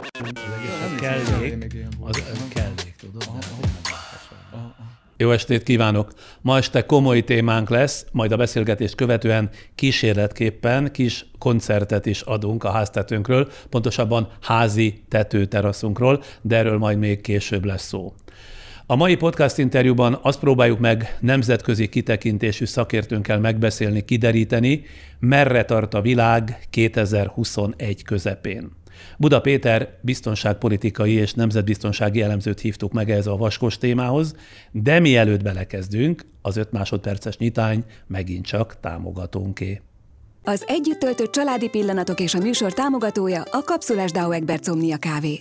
A kellék, az kellék, tudod? Jó estét kívánok! Ma este komoly témánk lesz, majd a beszélgetést követően kísérletképpen kis koncertet is adunk a háztetőnkről, pontosabban házi tetőteraszunkról, de erről majd még később lesz szó. A mai podcast interjúban azt próbáljuk meg nemzetközi kitekintésű szakértőnkkel megbeszélni, kideríteni, merre tart a világ 2021 közepén. Buda Péter biztonságpolitikai és nemzetbiztonsági elemzőt hívtuk meg ez a vaskos témához, de mielőtt belekezdünk, az 5 másodperces nyitány megint csak támogatónké. Az együtt töltött családi pillanatok és a műsor támogatója a Kapszulás Dauegbert Somnia Kávé.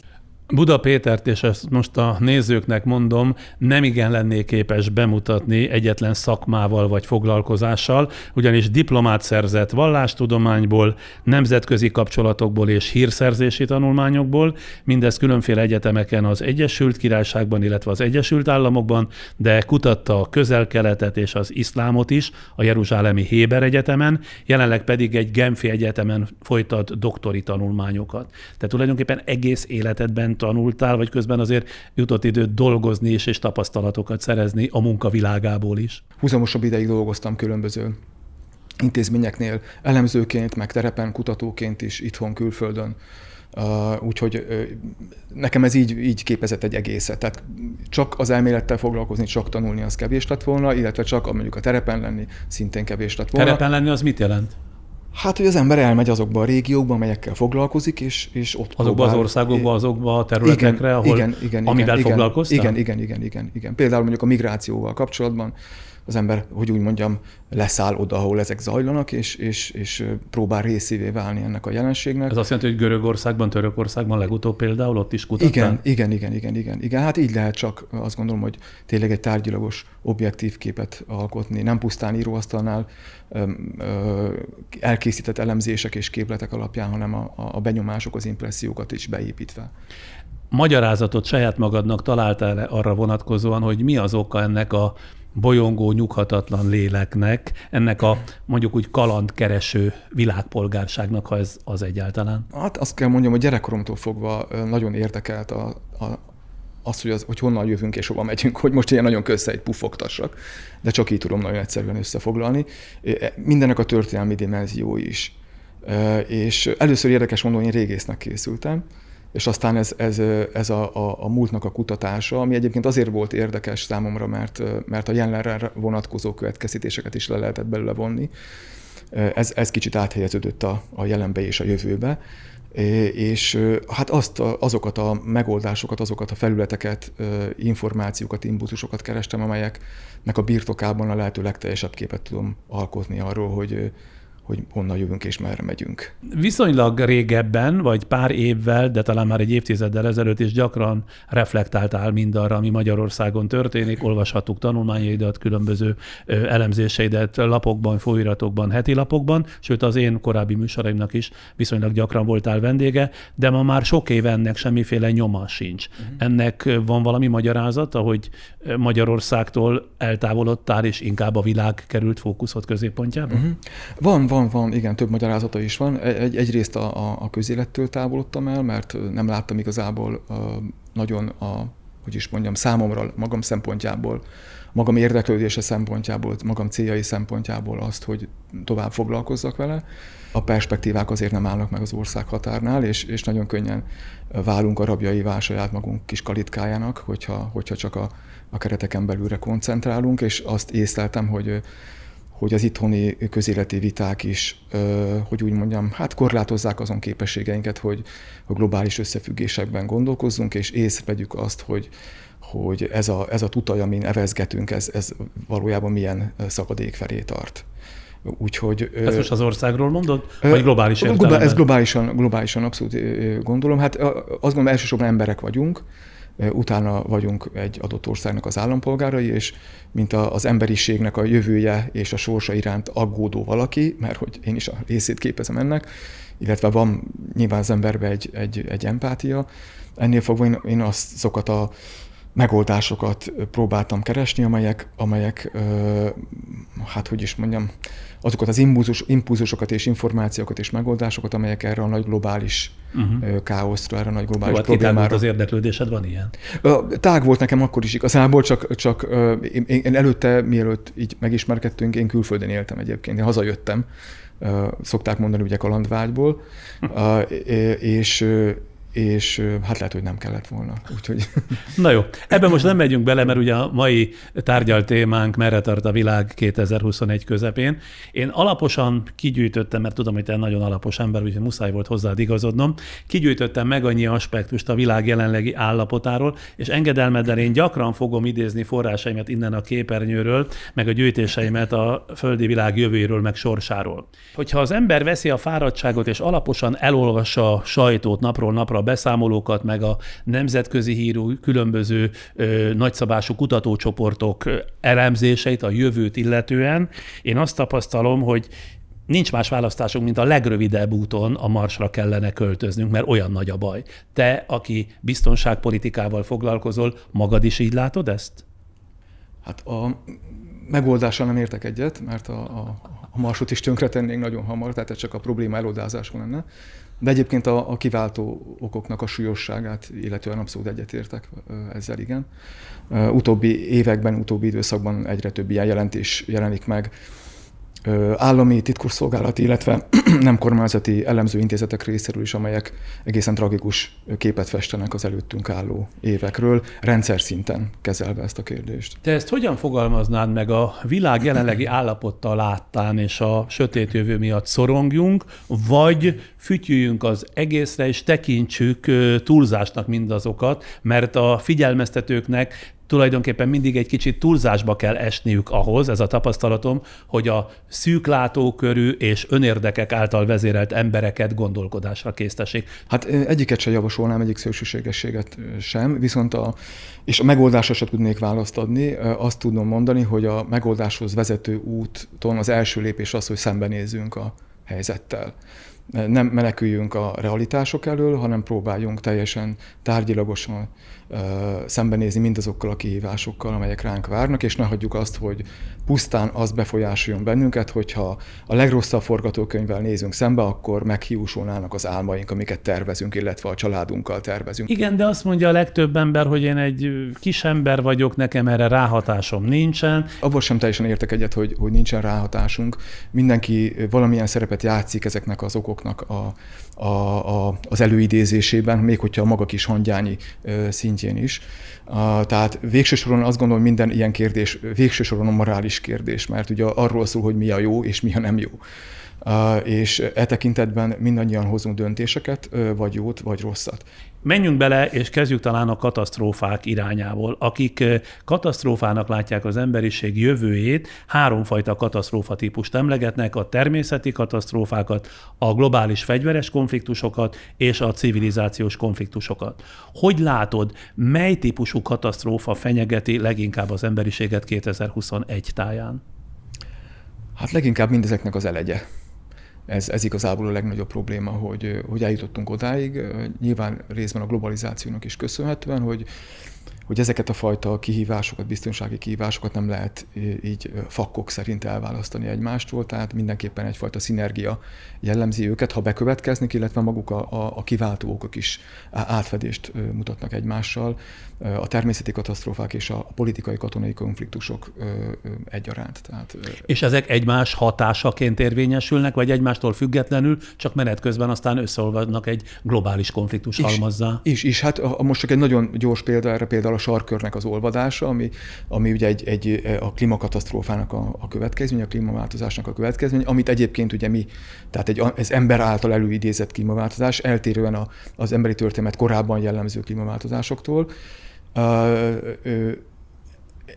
Buda Pétert, és ezt most a nézőknek mondom, nem igen lennék képes bemutatni egyetlen szakmával vagy foglalkozással, ugyanis diplomát szerzett vallástudományból, nemzetközi kapcsolatokból és hírszerzési tanulmányokból, mindez különféle egyetemeken az Egyesült Királyságban, illetve az Egyesült Államokban, de kutatta a közel-keletet és az iszlámot is a Jeruzsálemi Héber Egyetemen, jelenleg pedig egy Genfi Egyetemen folytat doktori tanulmányokat. Tehát tulajdonképpen egész életedben tanultál, vagy közben azért jutott időt dolgozni is, és tapasztalatokat szerezni a munkavilágából is? Húzamosabb ideig dolgoztam különböző intézményeknél, elemzőként, meg terepen, kutatóként is, itthon, külföldön. Uh, úgyhogy uh, nekem ez így, így képezett egy egészet. Tehát csak az elmélettel foglalkozni, csak tanulni, az kevés lett volna, illetve csak mondjuk a terepen lenni, szintén kevés lett volna. Terepen lenni az mit jelent? Hát, hogy az ember elmegy azokba a régiókba, amelyekkel foglalkozik, és, és ott Azokba próbál... az országokba, azokba a területekre, igen, ahol, igen, igen, amivel igen, foglalkoztál? Igen, igen, igen, igen, igen. Például mondjuk a migrációval kapcsolatban az ember, hogy úgy mondjam, leszáll oda, ahol ezek zajlanak, és, és, és próbál részévé válni ennek a jelenségnek. Ez azt jelenti, hogy Görögországban, Törökországban legutóbb például ott is kutattál? Igen, igen, igen, igen, igen, igen. Hát így lehet csak azt gondolom, hogy tényleg egy tárgyilagos, objektív képet alkotni, nem pusztán íróasztalnál ö, elkészített elemzések és képletek alapján, hanem a, a benyomások, az impressziókat is beépítve magyarázatot saját magadnak találtál arra vonatkozóan, hogy mi az oka ennek a bolyongó, nyughatatlan léleknek, ennek a mondjuk úgy kalandkereső világpolgárságnak, ha ez az egyáltalán? Hát azt kell mondjam, hogy gyerekkoromtól fogva nagyon érdekelt a, a, az, hogy, az, hogy honnan jövünk és hova megyünk, hogy most ilyen nagyon egy pufogtassak, de csak így tudom nagyon egyszerűen összefoglalni. E, mindennek a történelmi dimenzió is. És először érdekes mondani, én régésznek készültem, és aztán ez, ez, ez a, a, a múltnak a kutatása, ami egyébként azért volt érdekes számomra, mert, mert a jelenre vonatkozó következtetéseket is le lehetett belőle vonni. Ez, ez kicsit áthelyeződött a, a jelenbe és a jövőbe, és hát azt, azokat a megoldásokat, azokat a felületeket, információkat, impulzusokat kerestem, amelyeknek a birtokában a lehető legteljesebb képet tudom alkotni arról, hogy, hogy honnan jövünk és merre megyünk. Viszonylag régebben, vagy pár évvel, de talán már egy évtizeddel ezelőtt is gyakran reflektáltál mindarra, ami Magyarországon történik, olvashattuk tanulmányaidat, különböző elemzéseidet lapokban, folyóiratokban, heti lapokban, sőt az én korábbi műsoraimnak is viszonylag gyakran voltál vendége, de ma már sok éve ennek semmiféle nyoma sincs. Uh-huh. Ennek van valami magyarázata, hogy Magyarországtól eltávolodtál, és inkább a világ került fókuszod középpontjába? Uh-huh. Van, van van, van, igen, több magyarázata is van. Egy, egyrészt a, a, a közélettől távolodtam el, mert nem láttam igazából a, nagyon a, hogy is mondjam, számomra, magam szempontjából, magam érdeklődése szempontjából, magam céljai szempontjából azt, hogy tovább foglalkozzak vele. A perspektívák azért nem állnak meg az ország határnál, és, és nagyon könnyen válunk a rabjai saját magunk kis kalitkájának, hogyha, hogyha csak a, a kereteken belülre koncentrálunk, és azt észleltem, hogy hogy az itthoni közéleti viták is, hogy úgy mondjam, hát korlátozzák azon képességeinket, hogy a globális összefüggésekben gondolkozzunk, és észrevegyük azt, hogy, hogy ez a, ez a tutaj, amin evezgetünk, ez, ez valójában milyen szakadék felé tart. Úgyhogy, ez most az országról mondod, vagy globális értelemben? Ez globálisan, globálisan abszolút gondolom. Hát azt gondolom, elsősorban emberek vagyunk, utána vagyunk egy adott országnak az állampolgárai, és mint az emberiségnek a jövője és a sorsa iránt aggódó valaki, mert hogy én is a részét képezem ennek, illetve van nyilván az emberbe egy, egy, egy empátia, ennél fogva én, én azokat a megoldásokat próbáltam keresni, amelyek, amelyek hát hogy is mondjam, azokat az impulzus, impulzusokat és információkat és megoldásokat, amelyek erre a nagy globális uh-huh. káoszra, erre a nagy globális Jó, hát problémára. az érdeklődésed, van ilyen? Tág volt nekem akkor is igazából, csak, csak én, én előtte, mielőtt így megismerkedtünk, én külföldön éltem egyébként, én hazajöttem, szokták mondani ugye kalandvágyból, és és hát lehet, hogy nem kellett volna. Úgyhogy... Na jó, ebben most nem megyünk bele, mert ugye a mai tárgyal témánk merre tart a világ 2021 közepén. Én alaposan kigyűjtöttem, mert tudom, hogy te nagyon alapos ember, úgyhogy muszáj volt hozzád igazodnom, kigyűjtöttem meg annyi aspektust a világ jelenlegi állapotáról, és engedelmeddel én gyakran fogom idézni forrásaimat innen a képernyőről, meg a gyűjtéseimet a földi világ jövőjéről, meg sorsáról. Hogyha az ember veszi a fáradtságot és alaposan elolvassa a sajtót napról napra, a beszámolókat, meg a nemzetközi hírú különböző ö, nagyszabású kutatócsoportok elemzéseit a jövőt illetően, én azt tapasztalom, hogy nincs más választásunk, mint a legrövidebb úton a Marsra kellene költöznünk, mert olyan nagy a baj. Te, aki biztonságpolitikával foglalkozol, magad is így látod ezt? Hát a megoldással nem értek egyet, mert a, a, a marsot is tönkretennénk nagyon hamar, tehát ez csak a probléma elodázáson lenne. De egyébként a, a kiváltó okoknak a súlyosságát, illetően abszolút egyetértek ezzel, igen. Utóbbi években, utóbbi időszakban egyre több ilyen jelentés jelenik meg állami titkosszolgálati, illetve nem kormányzati elemző intézetek részéről is, amelyek egészen tragikus képet festenek az előttünk álló évekről, rendszer szinten kezelve ezt a kérdést. Te ezt hogyan fogalmaznád meg a világ jelenlegi állapottal láttán és a sötét jövő miatt szorongjunk, vagy fütyüljünk az egészre és tekintsük túlzásnak mindazokat, mert a figyelmeztetőknek tulajdonképpen mindig egy kicsit túlzásba kell esniük ahhoz, ez a tapasztalatom, hogy a szűklátókörű és önérdekek által vezérelt embereket gondolkodásra késztessék. Hát egyiket sem javasolnám, egyik szélsőségességet sem, viszont a, és a megoldásra sem tudnék választ adni. Azt tudom mondani, hogy a megoldáshoz vezető úton az első lépés az, hogy szembenézzünk a helyzettel nem meneküljünk a realitások elől, hanem próbáljunk teljesen tárgyilagosan szembenézni mindazokkal a kihívásokkal, amelyek ránk várnak, és ne hagyjuk azt, hogy pusztán az befolyásoljon bennünket, hogyha a legrosszabb forgatókönyvvel nézünk szembe, akkor meghiúsulnának az álmaink, amiket tervezünk, illetve a családunkkal tervezünk. Igen, de azt mondja a legtöbb ember, hogy én egy kis ember vagyok, nekem erre ráhatásom nincsen. Abban sem teljesen értek egyet, hogy, hogy nincsen ráhatásunk. Mindenki valamilyen szerepet játszik ezeknek az okoknak a, a, a, az előidézésében, még hogyha a maga kis hangyányi szintjén is. Tehát végső soron azt gondolom, minden ilyen kérdés végső soron a morális kérdés, mert ugye arról szól, hogy mi a jó és mi a nem jó és e tekintetben mindannyian hozunk döntéseket, vagy jót, vagy rosszat. Menjünk bele, és kezdjük talán a katasztrófák irányából. Akik katasztrófának látják az emberiség jövőjét, háromfajta katasztrófa típust emlegetnek, a természeti katasztrófákat, a globális fegyveres konfliktusokat és a civilizációs konfliktusokat. Hogy látod, mely típusú katasztrófa fenyegeti leginkább az emberiséget 2021 táján? Hát leginkább mindezeknek az elegye ez, ez igazából a legnagyobb probléma, hogy, hogy eljutottunk odáig. Nyilván részben a globalizációnak is köszönhetően, hogy hogy ezeket a fajta kihívásokat, biztonsági kihívásokat nem lehet így fakkok szerint elválasztani egymástól, tehát mindenképpen egyfajta szinergia jellemzi őket, ha bekövetkeznek, illetve maguk a, a, a kiváltó is átfedést mutatnak egymással, a természeti katasztrófák és a politikai katonai konfliktusok egyaránt. Tehát, és ezek egymás hatásaként érvényesülnek, vagy egymástól függetlenül, csak menet közben aztán összeolvadnak egy globális konfliktus halmazzá? És, és hát most csak egy nagyon gyors példa erre például a sarkörnek az olvadása, ami, ami ugye egy, egy, a klímakatasztrófának a, a következmény, a klímaváltozásnak a következmény, amit egyébként ugye mi, tehát egy, ez ember által előidézett klímaváltozás, eltérően a, az emberi történet korábban jellemző klímaváltozásoktól. uh, uh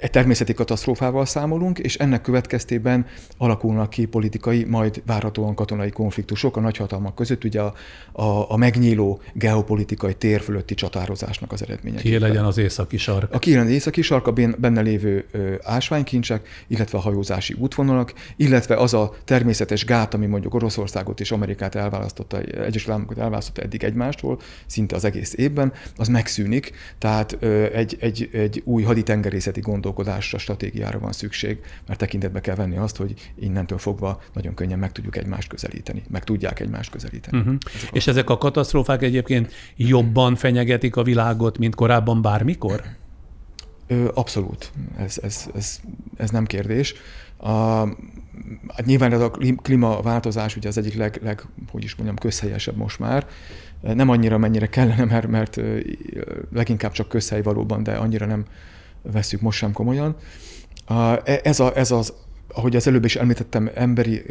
egy természeti katasztrófával számolunk, és ennek következtében alakulnak ki politikai, majd várhatóan katonai konfliktusok a nagyhatalmak között, ugye a, a, a megnyíló geopolitikai tér fölötti csatározásnak az eredménye. Ki legyen az északi sark? A ki legyen az északi sark, a benne lévő ásványkincsek, illetve a hajózási útvonalak, illetve az a természetes gát, ami mondjuk Oroszországot és Amerikát elválasztotta, Egyesült Államokat elválasztotta eddig egymástól, szinte az egész évben, az megszűnik, tehát egy, egy, egy új haditengerészeti gondolkodásra, stratégiára van szükség, mert tekintetbe kell venni azt, hogy innentől fogva nagyon könnyen meg tudjuk egymást közelíteni, meg tudják egymást közelíteni. Uh-huh. Ezek és ezek a katasztrófák egyébként jobban fenyegetik a világot, mint korábban bármikor? Abszolút, ez, ez, ez, ez nem kérdés. A, hát nyilván ez a klímaváltozás ugye az egyik leg, leg, hogy is mondjam, közhelyesebb most már. Nem annyira, mennyire kellene, mert, mert leginkább csak közhely valóban, de annyira nem veszük most sem komolyan. E, ez, a, ez az, ahogy az előbb is említettem, emberi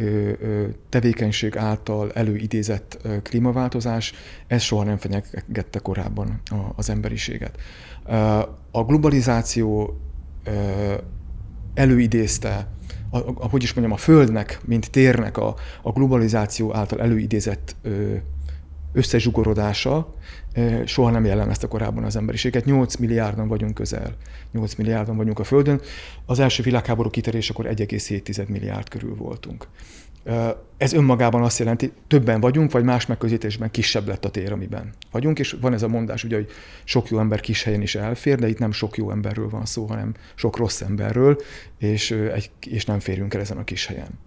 tevékenység által előidézett klímaváltozás, ez soha nem fenyegette korábban az emberiséget. A globalizáció előidézte, a, hogy is mondjam, a Földnek, mint térnek a, a globalizáció által előidézett összezsugorodása soha nem jellemezte korábban az emberiséget. 8 milliárdan vagyunk közel, 8 milliárdan vagyunk a Földön. Az első világháború kitörésekor 1,7 milliárd körül voltunk. Ez önmagában azt jelenti, többen vagyunk, vagy más megközelítésben kisebb lett a tér, amiben vagyunk, és van ez a mondás, ugye, hogy sok jó ember kis helyen is elfér, de itt nem sok jó emberről van szó, hanem sok rossz emberről, és, egy, és nem férünk el ezen a kis helyen.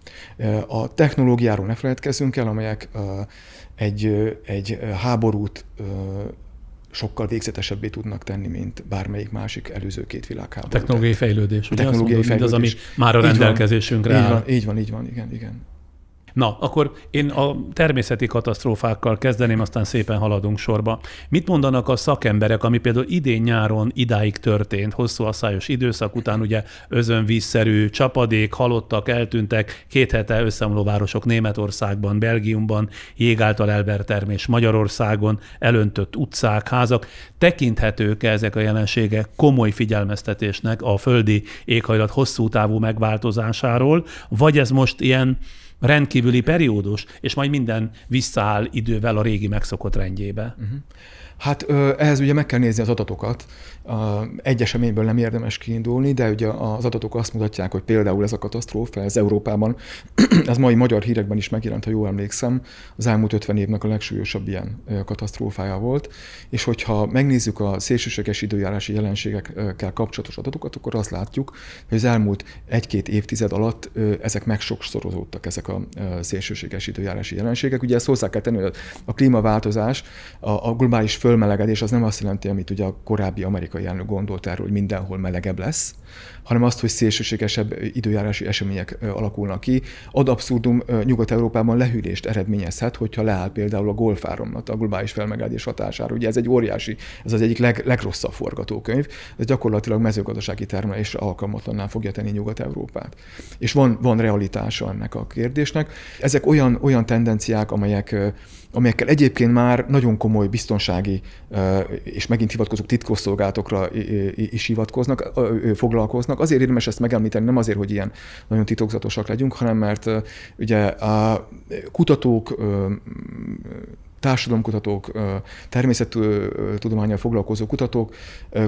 A technológiáról ne feledkezzünk el, amelyek egy, egy háborút sokkal végzetesebbé tudnak tenni, mint bármelyik másik előző két világháború. Technológiai fejlődés. Ugye technológiai fejlődés. az, ami már a rendelkezésünkre így áll. Így van, így van, igen, igen. Na, akkor én a természeti katasztrófákkal kezdeném, aztán szépen haladunk sorba. Mit mondanak a szakemberek, ami például idén nyáron idáig történt, hosszú asszályos időszak után ugye özönvízszerű csapadék, halottak, eltűntek, két hete összeomló városok Németországban, Belgiumban, jég által elbertermés Magyarországon, elöntött utcák, házak. Tekinthetők -e ezek a jelenségek komoly figyelmeztetésnek a földi éghajlat hosszú távú megváltozásáról, vagy ez most ilyen rendkívüli periódus, és majd minden visszaáll idővel a régi megszokott rendjébe. Uh-huh. Hát ehhez ugye meg kell nézni az adatokat. Egy eseményből nem érdemes kiindulni, de ugye az adatok azt mutatják, hogy például ez a katasztrófa, ez Európában, ez mai magyar hírekben is megjelent, ha jól emlékszem, az elmúlt 50 évnek a legsúlyosabb ilyen katasztrófája volt. És hogyha megnézzük a szélsőséges időjárási jelenségekkel kapcsolatos adatokat, akkor azt látjuk, hogy az elmúlt egy-két évtized alatt ezek megsokszorozódtak, ezek a szélsőséges időjárási jelenségek. Ugye ezt hozzá kell tenni, hogy a klímaváltozás, a globális fölmelegedés az nem azt jelenti, amit ugye a korábbi amerikai elnök gondolt erről, hogy mindenhol melegebb lesz, hanem azt, hogy szélsőségesebb időjárási események alakulnak ki. Ad abszurdum Nyugat-Európában lehűlést eredményezhet, hogyha leáll például a golfáramlat a globális felmelegedés hatására. Ugye ez egy óriási, ez az egyik leg, legrosszabb forgatókönyv, ez gyakorlatilag mezőgazdasági termelésre alkalmatlanná fogja tenni Nyugat-Európát. És van, van realitása ennek a kérdésnek. Ezek olyan, olyan tendenciák, amelyek amelyekkel egyébként már nagyon komoly biztonsági, és megint hivatkozók titkosszolgálatokra is hivatkoznak, foglalkoznak. Azért érdemes ezt megemlíteni, nem azért, hogy ilyen nagyon titokzatosak legyünk, hanem mert ugye a kutatók, társadalomkutatók, természettudományjal foglalkozó kutatók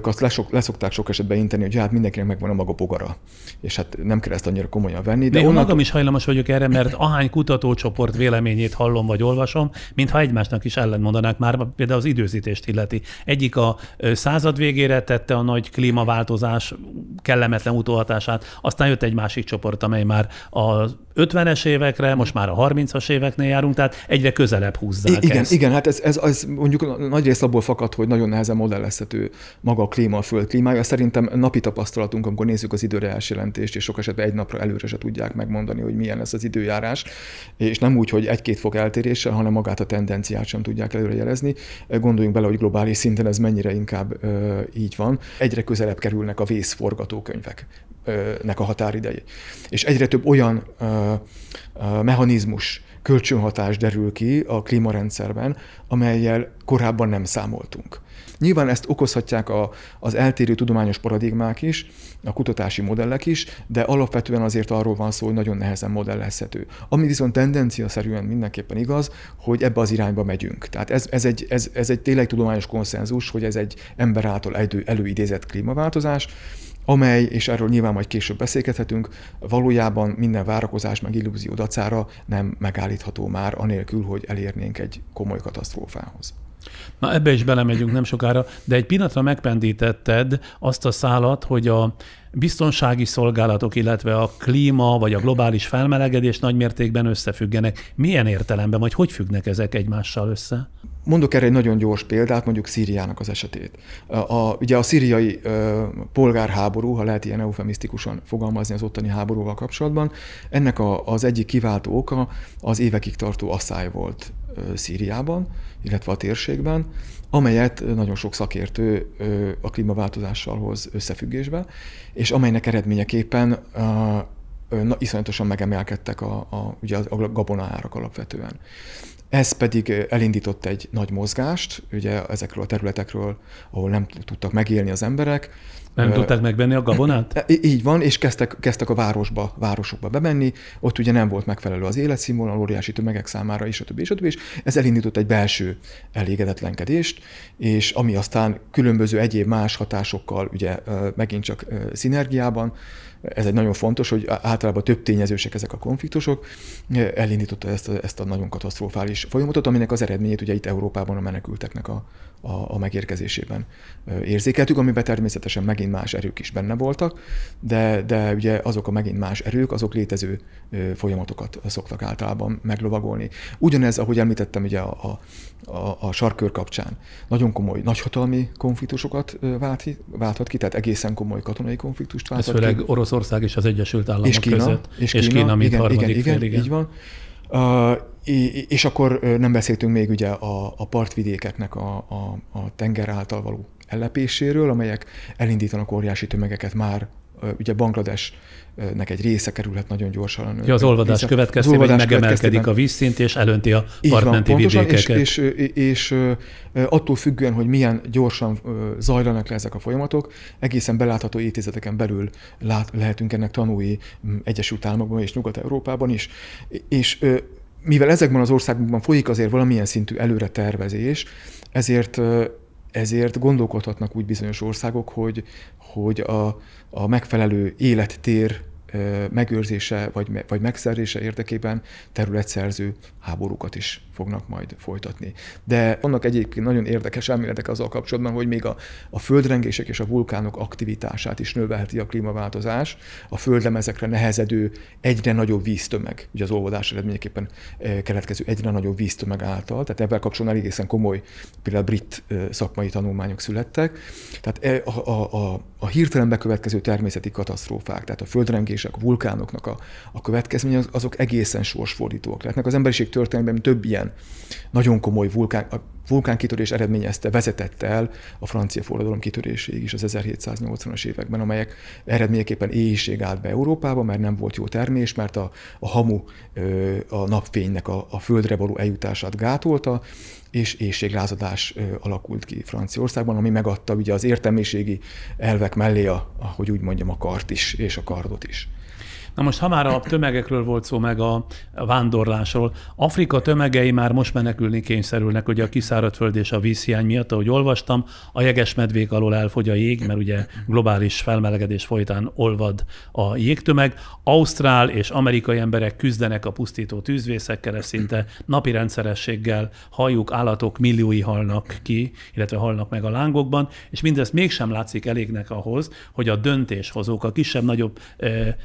azt lesok, leszokták sok esetben inteni, hogy hát mindenkinek megvan a maga bogara, és hát nem kell ezt annyira komolyan venni. De, de onnan... magam is hajlamos vagyok erre, mert ahány kutatócsoport véleményét hallom vagy olvasom, mintha egymásnak is ellentmondanák már például az időzítést illeti. Egyik a század végére tette a nagy klímaváltozás kellemetlen utóhatását, aztán jött egy másik csoport, amely már az 50-es évekre, most már a 30-as éveknél járunk, tehát egyre közelebb húzzák Igen, ezt. igen hát ez, ez, ez mondjuk nagy rész abból fakad, hogy nagyon nehezen modellezhető maga a klíma, a föld klímája. Szerintem napi tapasztalatunk, amikor nézzük az időreás jelentést, és sok esetben egy napra előre se tudják megmondani, hogy milyen lesz az időjárás, és nem úgy, hogy egy-két fok eltéréssel, hanem magát a tendenciát sem tudják előrejelezni. Gondoljunk bele, hogy globális szinten ez mennyire inkább ö, így van. Egyre közelebb kerülnek a vészforgatókönyvek nek a határidei. És egyre több olyan ö, mechanizmus, kölcsönhatás derül ki a klímarendszerben, amelyel korábban nem számoltunk. Nyilván ezt okozhatják a, az eltérő tudományos paradigmák is, a kutatási modellek is, de alapvetően azért arról van szó, hogy nagyon nehezen modellezhető. Ami viszont tendenciaszerűen mindenképpen igaz, hogy ebbe az irányba megyünk. Tehát ez, ez, egy, ez, ez egy tényleg tudományos konszenzus, hogy ez egy ember által elő, előidézett klímaváltozás, amely, és erről nyilván majd később beszélgethetünk, valójában minden várakozás meg illúzió dacára nem megállítható már, anélkül, hogy elérnénk egy komoly katasztrófához. Na ebbe is belemegyünk nem sokára, de egy pillanatra megpendítetted azt a szálat, hogy a biztonsági szolgálatok, illetve a klíma vagy a globális felmelegedés nagymértékben összefüggenek. Milyen értelemben, vagy hogy függnek ezek egymással össze? Mondok erre egy nagyon gyors példát, mondjuk Szíriának az esetét. A, ugye a szíriai ö, polgárháború, ha lehet ilyen eufemisztikusan fogalmazni az ottani háborúval kapcsolatban, ennek a, az egyik kiváltó oka az évekig tartó asszály volt Szíriában, illetve a térségben, amelyet nagyon sok szakértő a klímaváltozással hoz összefüggésbe, és amelynek eredményeképpen na, iszonyatosan megemelkedtek a, a, ugye a gabonaárak alapvetően. Ez pedig elindított egy nagy mozgást, ugye ezekről a területekről, ahol nem tudtak megélni az emberek. Nem tudták megvenni a gabonát? Így van, és kezdtek, kezdtek a városba, városokba bemenni, ott ugye nem volt megfelelő az életszínvonal, óriási tömegek számára, és a többi, és a többi, és ez elindított egy belső elégedetlenkedést, és ami aztán különböző egyéb más hatásokkal, ugye megint csak szinergiában, ez egy nagyon fontos, hogy általában több tényezősek ezek a konfliktusok, elindította ezt a, ezt a nagyon katasztrofális folyamatot, aminek az eredményét ugye itt Európában a menekülteknek a, a, a megérkezésében érzékeltük, amiben természetesen megint más erők is benne voltak, de, de ugye azok a megint más erők, azok létező folyamatokat szoktak általában meglovagolni. Ugyanez, ahogy említettem ugye a, a, a sarkör kapcsán, nagyon komoly nagyhatalmi konfliktusokat vált, válthat ki, tehát egészen komoly katonai konfliktust válthat Ez főleg Oroszország és az Egyesült Államok és Kína, között. És Kína, és Kína mint igen, harmadik igen, fél, igen. így van. Uh, és akkor nem beszéltünk még ugye a, a partvidékeknek a, a, a tenger által való ellepéséről, amelyek elindítanak óriási tömegeket már ugye Bangladesnek egy része kerülhet nagyon gyorsan. Ja, az olvadás következtében olvadás megemelkedik a vízszint, és elönti a partmenti van, vidékeket. És, és, és, és attól függően, hogy milyen gyorsan zajlanak le ezek a folyamatok, egészen belátható évtizedeken belül lát, lehetünk ennek tanúi Egyesült Államokban és Nyugat-Európában is. És mivel ezekben az országokban folyik azért valamilyen szintű előre tervezés, ezért ezért gondolkodhatnak úgy bizonyos országok, hogy, hogy a, a megfelelő élettér megőrzése vagy, vagy megszerzése érdekében területszerző háborúkat is fognak majd folytatni. De vannak egyébként nagyon érdekes elméletek azzal kapcsolatban, hogy még a, a földrengések és a vulkánok aktivitását is növelheti a klímaváltozás, a földlemezekre nehezedő egyre nagyobb víztömeg, ugye az olvadás eredményeképpen keletkező egyre nagyobb víztömeg által, tehát ebben kapcsolatban egészen komoly, például brit szakmai tanulmányok születtek. Tehát a, a, a, a hirtelen bekövetkező természeti katasztrófák, tehát a földrengések, a vulkánoknak a, a következménye, azok egészen sorsfordítóak lehetnek. Az emberiség történelemben több ilyen nagyon komoly vulkán, a vulkánkitörés eredményezte, vezetett el a francia forradalom kitöréséig is az 1780-as években, amelyek eredményeképpen éjség állt be Európába, mert nem volt jó termés, mert a, a hamu a napfénynek a, a földre való eljutását gátolta, és éjséglázadás alakult ki Franciaországban, ami megadta ugye az értelmiségi elvek mellé, a, ahogy úgy mondjam, a kart is, és a kardot is. Na most, ha már a tömegekről volt szó, meg a vándorlásról, Afrika tömegei már most menekülni kényszerülnek, ugye a kiszáradt föld és a vízhiány miatt, ahogy olvastam, a jeges medvék alól elfogy a jég, mert ugye globális felmelegedés folytán olvad a jégtömeg. Ausztrál és amerikai emberek küzdenek a pusztító tűzvészekkel, szinte napi rendszerességgel halljuk, állatok milliói halnak ki, illetve halnak meg a lángokban, és mindez mégsem látszik elégnek ahhoz, hogy a döntéshozók, a kisebb-nagyobb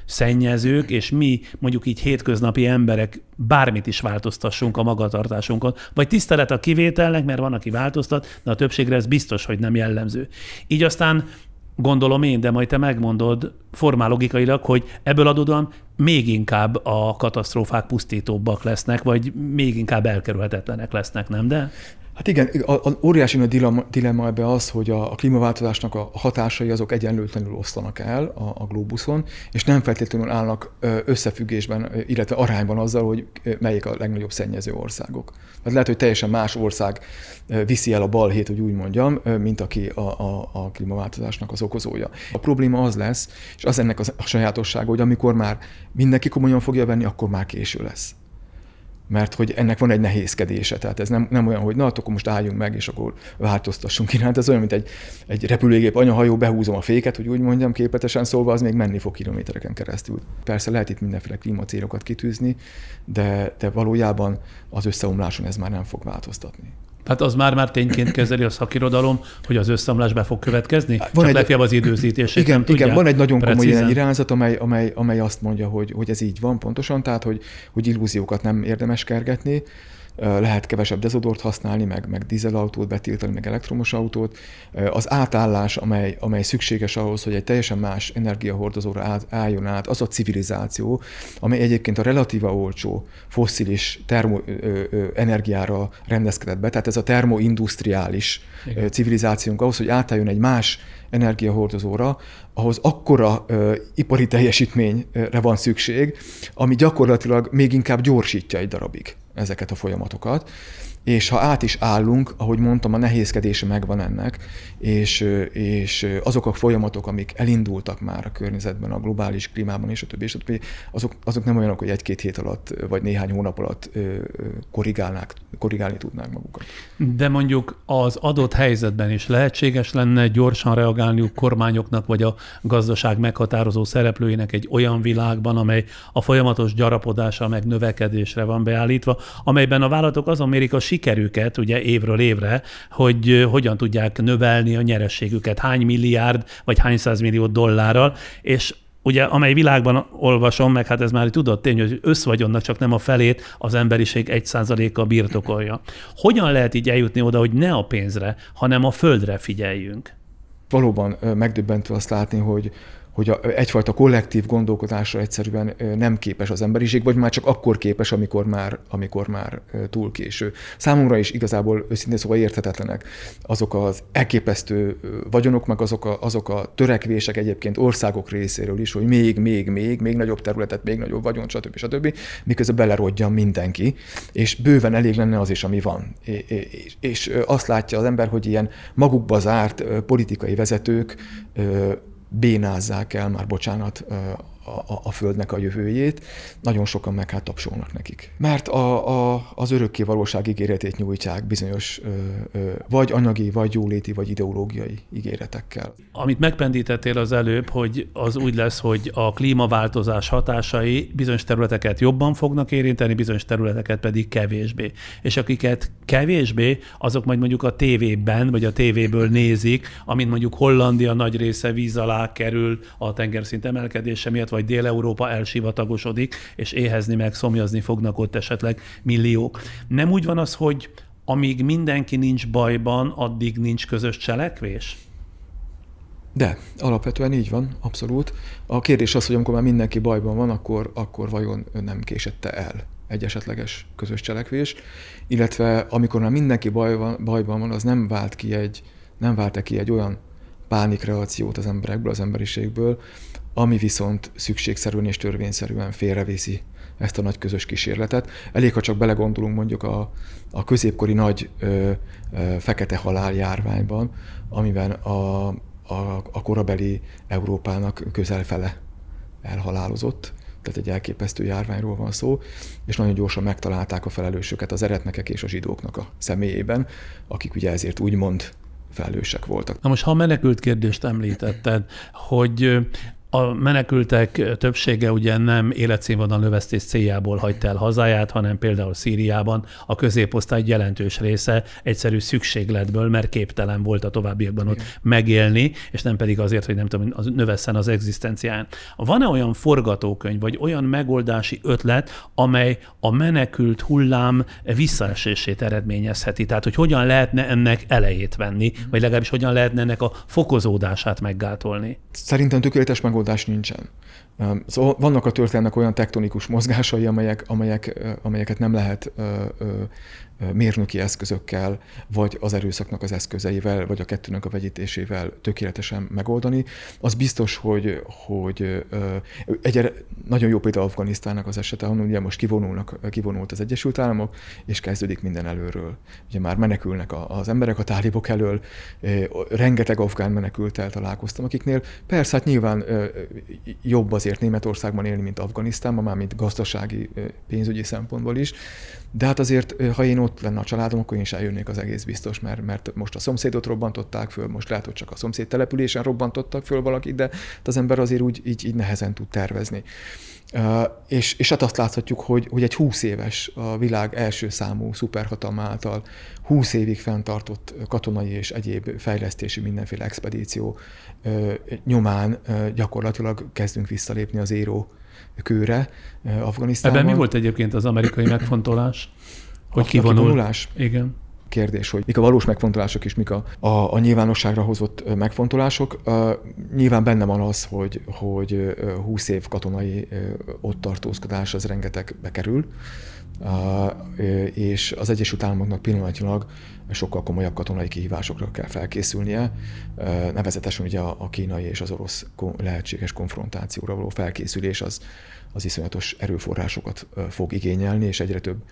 szennyez versenyzők, és mi mondjuk így hétköznapi emberek bármit is változtassunk a magatartásunkon. Vagy tisztelet a kivételnek, mert van, aki változtat, de a többségre ez biztos, hogy nem jellemző. Így aztán gondolom én, de majd te megmondod formálogikailag, hogy ebből adódóan még inkább a katasztrófák pusztítóbbak lesznek, vagy még inkább elkerülhetetlenek lesznek, nem de? Hát igen, a, a óriási nagy dilemma, dilemma ebbe az, hogy a, a klímaváltozásnak a hatásai azok egyenlőtlenül oszlanak el a, a glóbuszon, és nem feltétlenül állnak összefüggésben, illetve arányban azzal, hogy melyik a legnagyobb szennyező országok. Tehát lehet, hogy teljesen más ország viszi el a balhét, hogy úgy mondjam, mint aki a, a, a klímaváltozásnak az okozója. A probléma az lesz, és az ennek a sajátossága, hogy amikor már mindenki komolyan fogja venni, akkor már késő lesz mert hogy ennek van egy nehézkedése. Tehát ez nem, nem olyan, hogy na, akkor most álljunk meg, és akkor változtassunk iránt. Ez olyan, mint egy, egy repülőgép anyahajó, behúzom a féket, hogy úgy mondjam, képletesen szólva, az még menni fog kilométereken keresztül. Persze lehet itt mindenféle klímacélokat kitűzni, de, de valójában az összeomláson ez már nem fog változtatni. Tehát az már-már tényként kezeli a szakirodalom, hogy az összeomlás be fog következni? Van Csak egy, az időzítés. Igen, igen van egy nagyon komoly ilyen irányzat, amely, amely, amely azt mondja, hogy, hogy ez így van pontosan, tehát hogy, hogy illúziókat nem érdemes kergetni, lehet kevesebb dezodort használni, meg, meg dízelautót betiltani, meg elektromos autót. Az átállás, amely, amely szükséges ahhoz, hogy egy teljesen más energiahordozóra át, álljon át, az a civilizáció, amely egyébként a relatíva olcsó fosszilis termoenergiára rendezkedett be, tehát ez a termoindustriális Igen. civilizációnk ahhoz, hogy átálljon egy más energiahordozóra, ahhoz akkora ö, ipari teljesítményre van szükség, ami gyakorlatilag még inkább gyorsítja egy darabig ezeket a folyamatokat és ha át is állunk, ahogy mondtam, a nehézkedése megvan ennek, és, és azok a folyamatok, amik elindultak már a környezetben, a globális klímában, és a többi, és a többi azok, azok nem olyanok, hogy egy-két hét alatt, vagy néhány hónap alatt korrigálnák, korrigálni tudnák magukat. De mondjuk az adott helyzetben is lehetséges lenne gyorsan reagálniuk kormányoknak, vagy a gazdaság meghatározó szereplőinek egy olyan világban, amely a folyamatos gyarapodásra, meg növekedésre van beállítva, amelyben a vállalatok azon mérik a sikerüket ugye évről évre, hogy hogyan tudják növelni a nyerességüket, hány milliárd vagy hány millió dollárral, és ugye amely világban olvasom, meg hát ez már tudott tény, hogy összvagyonnak csak nem a felét az emberiség egy százaléka birtokolja. Hogyan lehet így eljutni oda, hogy ne a pénzre, hanem a földre figyeljünk? Valóban megdöbbentő azt látni, hogy hogy a, egyfajta kollektív gondolkodásra egyszerűen nem képes az emberiség, vagy már csak akkor képes, amikor már, amikor már túl késő. Számomra is igazából őszintén szóval érthetetlenek azok az elképesztő vagyonok, meg azok a, azok a törekvések egyébként országok részéről is, hogy még, még, még, még nagyobb területet, még nagyobb vagyon, stb. stb. miközben belerodjan mindenki, és bőven elég lenne az is, ami van. És, és azt látja az ember, hogy ilyen magukba zárt politikai vezetők bénázzák el, már bocsánat, a, a Földnek a jövőjét, nagyon sokan meg hát tapsolnak nekik. Mert a, a, az örökké valóság ígéretét nyújtják bizonyos ö, ö, vagy anyagi, vagy jóléti, vagy ideológiai ígéretekkel. Amit megpendítettél az előbb, hogy az úgy lesz, hogy a klímaváltozás hatásai bizonyos területeket jobban fognak érinteni, bizonyos területeket pedig kevésbé. És akiket kevésbé, azok majd mondjuk a tévében, vagy a tévéből nézik, amint mondjuk Hollandia nagy része víz alá kerül a tengerszint emelkedése miatt, vagy Dél-Európa elsivatagosodik, és éhezni meg, szomjazni fognak ott esetleg milliók. Nem úgy van az, hogy amíg mindenki nincs bajban, addig nincs közös cselekvés? De, alapvetően így van, abszolút. A kérdés az, hogy amikor már mindenki bajban van, akkor, akkor vajon nem késette el egy esetleges közös cselekvés, illetve amikor már mindenki bajban, bajban van, az nem vált ki egy, nem vált ki egy olyan pánikreakciót az emberekből, az emberiségből, ami viszont szükségszerűen és törvényszerűen félreviszi ezt a nagy közös kísérletet. Elég, ha csak belegondolunk mondjuk a, a középkori nagy ö, ö, fekete halál járványban, amiben a, a, a korabeli Európának közel fele elhalálozott, tehát egy elképesztő járványról van szó, és nagyon gyorsan megtalálták a felelősöket az eretnekek és a zsidóknak a személyében, akik ugye ezért úgymond felelősek voltak. Na most, ha a menekült kérdést említetted, hogy a menekültek többsége ugye nem életszínvonal növesztés céljából hagyta el hazáját, hanem például Szíriában a középosztály jelentős része egyszerű szükségletből, mert képtelen volt a továbbiakban ott megélni, és nem pedig azért, hogy nem tudom, az növesszen az egzisztencián. Van-e olyan forgatókönyv, vagy olyan megoldási ötlet, amely a menekült hullám visszaesését eredményezheti? Tehát, hogy hogyan lehetne ennek elejét venni, vagy legalábbis hogyan lehetne ennek a fokozódását meggátolni? Szerintem tökéletes megoldás megoldás nincsen. Szóval vannak a történelmek olyan tektonikus mozgásai, amelyek, amelyek, amelyeket nem lehet mérnöki eszközökkel, vagy az erőszaknak az eszközeivel, vagy a kettőnek a vegyítésével tökéletesen megoldani. Az biztos, hogy, hogy egy nagyon jó példa Afganisztánnak az esete, ahol ugye most kivonulnak, kivonult az Egyesült Államok, és kezdődik minden előről. Ugye már menekülnek az emberek a tálibok elől, rengeteg afgán menekültel találkoztam, akiknél persze, hát nyilván jobb azért Németországban élni, mint Afganisztánban, már gazdasági, pénzügyi szempontból is, de hát azért, ha én ott lenne a családom, akkor én is eljönnék az egész biztos, mert, mert most a szomszédot robbantották föl, most lehet, hogy csak a szomszéd településen robbantottak föl valakit, de az ember azért úgy így, így nehezen tud tervezni. Uh, és, és hát azt láthatjuk, hogy, hogy egy 20 éves, a világ első számú szuperhatalma által 20 évig fenntartott katonai és egyéb fejlesztési mindenféle expedíció uh, nyomán uh, gyakorlatilag kezdünk visszalépni az éró kőre Afganisztánban. Ebben mi volt egyébként az amerikai megfontolás? Hogy kivonul? kivonulás? Igen kérdés, hogy mik a valós megfontolások és mik a, a, a nyilvánosságra hozott megfontolások. Nyilván benne van az, hogy, hogy 20 év katonai ott tartózkodás az rengeteg bekerül, uh, és az Egyesült Államoknak pillanatnyilag sokkal komolyabb katonai kihívásokra kell felkészülnie, nevezetesen ugye a, a kínai és az orosz lehetséges konfrontációra való felkészülés az, az iszonyatos erőforrásokat fog igényelni, és egyre több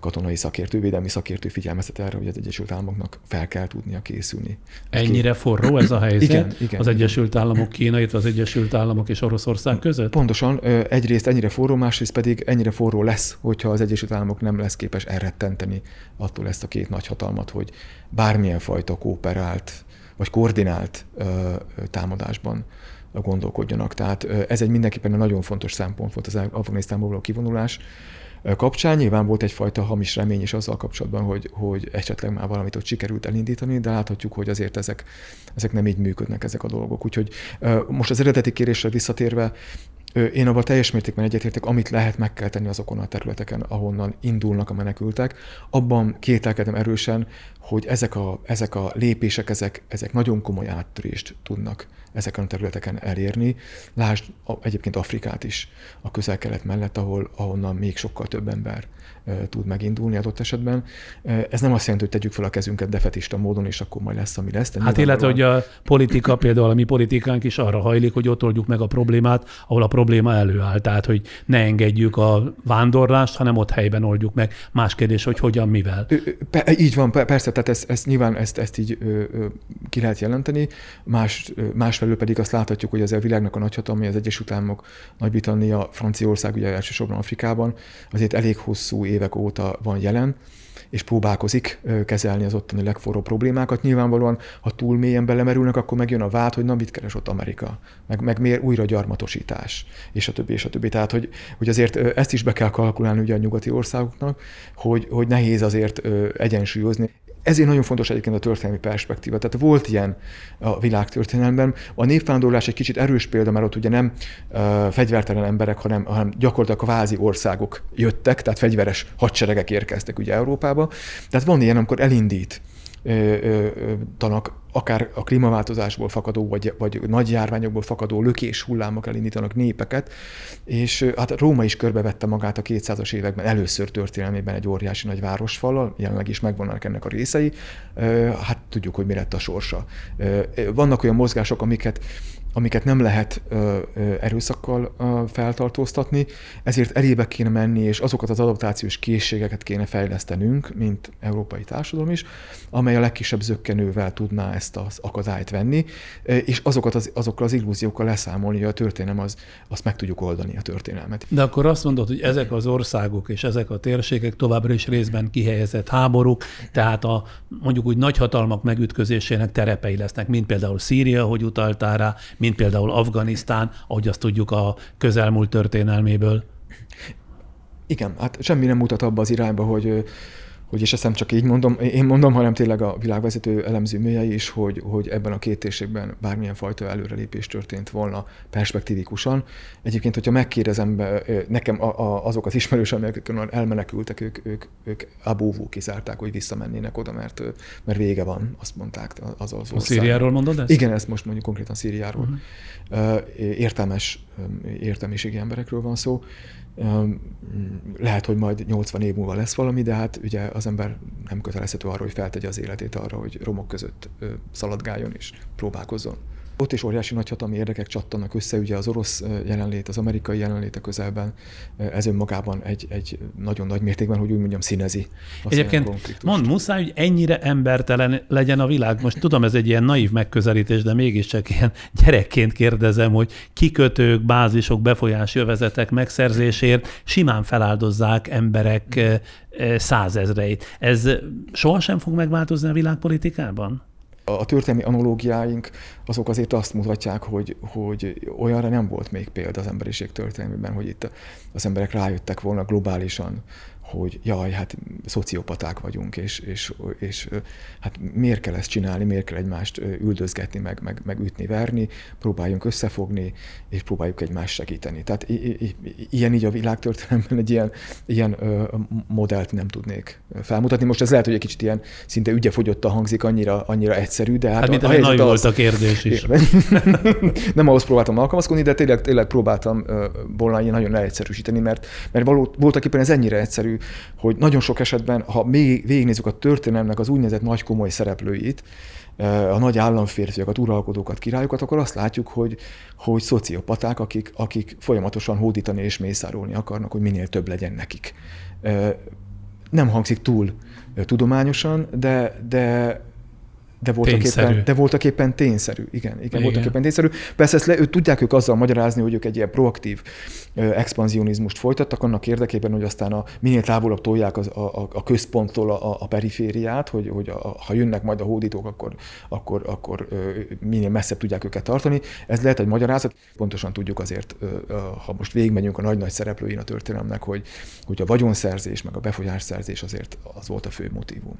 katonai szakértő, védelmi szakértő figyelmeztet erre, hogy az Egyesült Államoknak fel kell tudnia készülni. Ennyire forró ez a helyzet igen, igen, az Egyesült Államok, Kína, illetve az Egyesült Államok és Oroszország között? Pontosan. Egyrészt ennyire forró, másrészt pedig ennyire forró lesz, hogyha az Egyesült Államok nem lesz képes elrettenteni attól ezt a két nagy hatalmat, hogy bármilyen fajta kooperált vagy koordinált támadásban gondolkodjanak. Tehát ez egy mindenképpen egy nagyon fontos szempont volt az Afganisztánból való kivonulás kapcsán. Nyilván volt egyfajta hamis remény is azzal kapcsolatban, hogy, hogy esetleg már valamit ott sikerült elindítani, de láthatjuk, hogy azért ezek, ezek nem így működnek ezek a dolgok. Úgyhogy most az eredeti kérésre visszatérve, én abban teljes mértékben egyetértek, amit lehet meg kell tenni azokon a területeken, ahonnan indulnak a menekültek. Abban kételkedem erősen, hogy ezek a, ezek a lépések, ezek, ezek nagyon komoly áttörést tudnak ezeken a területeken elérni. Lásd egyébként Afrikát is a közel-kelet mellett, ahol, ahonnan még sokkal több ember tud megindulni adott esetben. Ez nem azt jelenti, hogy tegyük fel a kezünket defetista módon, és akkor majd lesz, ami lesz. De hát illetve, hogy a politika, például a mi politikánk is arra hajlik, hogy ott oldjuk meg a problémát, ahol a probléma előáll. Tehát, hogy ne engedjük a vándorlást, hanem ott helyben oldjuk meg. Más kérdés, hogy hogyan, mivel. Így van, persze, tehát ezt, ezt nyilván ezt, ezt így ki lehet jelenteni. Más, másfelől pedig azt láthatjuk, hogy ez a világnak a nagyhatalmi, az Egyesült Államok, Nagy-Britannia, Franciaország, ugye elsősorban Afrikában, azért elég hosszú évek óta van jelen, és próbálkozik kezelni az ottani legforróbb problémákat. Nyilvánvalóan, ha túl mélyen belemerülnek, akkor megjön a vád, hogy na mit keres ott Amerika, meg, meg miért újra gyarmatosítás, és a többi, és a többi. Tehát, hogy, hogy azért ezt is be kell kalkulálni ugye a nyugati országoknak, hogy, hogy nehéz azért egyensúlyozni. Ezért nagyon fontos egyébként a történelmi perspektíva. Tehát volt ilyen a világtörténelemben. A népvándorlás egy kicsit erős példa, mert ott ugye nem uh, fegyvertelen emberek, hanem, hanem gyakorlatilag kvázi országok jöttek, tehát fegyveres hadseregek érkeztek ugye Európába. Tehát van ilyen, amikor elindít tanak akár a klímaváltozásból fakadó, vagy, vagy nagy járványokból fakadó lökés hullámok elindítanak népeket, és hát Róma is körbevette magát a 200-as években először történelmében egy óriási nagy városfallal, jelenleg is megvannak ennek a részei, hát tudjuk, hogy mi lett a sorsa. Vannak olyan mozgások, amiket amiket nem lehet ö, ö, erőszakkal ö, feltartóztatni, ezért elébe kéne menni, és azokat az adaptációs készségeket kéne fejlesztenünk, mint európai társadalom is, amely a legkisebb zöggenővel tudná ezt az akadályt venni, és azokat az, azokkal az illúziókkal leszámolni, hogy a történelem az, azt meg tudjuk oldani a történelmet. De akkor azt mondod, hogy ezek az országok és ezek a térségek továbbra is részben kihelyezett háborúk, tehát a mondjuk úgy nagyhatalmak megütközésének terepei lesznek, mint például Szíria, hogy utaltál rá, például Afganisztán, ahogy azt tudjuk a közelmúlt történelméből. Igen, hát semmi nem mutat abba az irányba, hogy hogy és ezt nem csak így mondom, én mondom, hanem tényleg a világvezető elemző mélyei is, hogy, hogy ebben a két térségben bármilyen fajta előrelépés történt volna perspektívikusan. Egyébként, hogyha megkérdezem be, nekem a, a, azok az ismerősök, amelyek elmenekültek, ők, ők, ők abóvó kizárták, hogy visszamennének oda, mert, mert vége van, azt mondták az az ország. A Szíriáról mondod ezt? Igen, ezt most mondjuk konkrétan Szíriáról. Uh-huh. Értelmes, értelmiségi emberekről van szó. Lehet, hogy majd 80 év múlva lesz valami, de hát ugye az ember nem kötelezhető arra, hogy feltegye az életét arra, hogy romok között szaladgáljon és próbálkozzon. Ott is óriási nagyhatalmi érdekek csattannak össze, ugye az orosz jelenlét, az amerikai jelenlét a közelben, ez önmagában egy, egy nagyon nagy mértékben, hogy úgy mondjam, színezi. Egyébként mond, muszáj, hogy ennyire embertelen legyen a világ. Most tudom, ez egy ilyen naív megközelítés, de mégiscsak ilyen gyerekként kérdezem, hogy kikötők, bázisok, befolyásjövezetek megszerzésért simán feláldozzák emberek százezreit. Ez sohasem fog megváltozni a világpolitikában? A történelmi analógiáink azok azért azt mutatják, hogy, hogy olyanra nem volt még példa az emberiség történelmében, hogy itt az emberek rájöttek volna globálisan hogy jaj, hát szociopaták vagyunk, és, és, és hát miért kell ezt csinálni, miért kell egymást üldözgetni, meg, meg, meg ütni, verni, próbáljunk összefogni, és próbáljuk egymást segíteni. Tehát i- i- ilyen így a világtörténelemben egy ilyen, ilyen ö, modellt nem tudnék felmutatni. Most ez lehet, hogy egy kicsit ilyen szinte ügyefogyottan hangzik, annyira, annyira egyszerű, de hát, hát mint a, a nagy volt a kérdés is. nem ahhoz próbáltam alkalmazkodni, de tényleg, tényleg próbáltam volna ilyen nagyon leegyszerűsíteni, mert, mert való, voltak éppen ez ennyire egyszerű, hogy nagyon sok esetben, ha még végignézzük a történelemnek az úgynevezett nagy komoly szereplőit, eh, a nagy államférfiakat, uralkodókat, királyokat, akkor azt látjuk, hogy, hogy szociopaták, akik, akik folyamatosan hódítani és mészárolni akarnak, hogy minél több legyen nekik. Eh, nem hangzik túl eh, tudományosan, de, de de voltak, éppen, de voltak éppen tényszerű. Igen, igen, igen. voltak éppen tényszerű. Persze ezt le, ő, tudják ők azzal magyarázni, hogy ők egy ilyen proaktív expanzionizmust folytattak, annak érdekében, hogy aztán a, minél távolabb tolják az, a, a központtól a, a perifériát, hogy, hogy a, ha jönnek majd a hódítók, akkor, akkor, akkor minél messzebb tudják őket tartani. Ez lehet egy magyarázat. Pontosan tudjuk azért, ha most végigmegyünk a nagy-nagy szereplőin a történelemnek, hogy, hogy a vagyonszerzés, meg a befolyásszerzés azért az volt a fő motivum.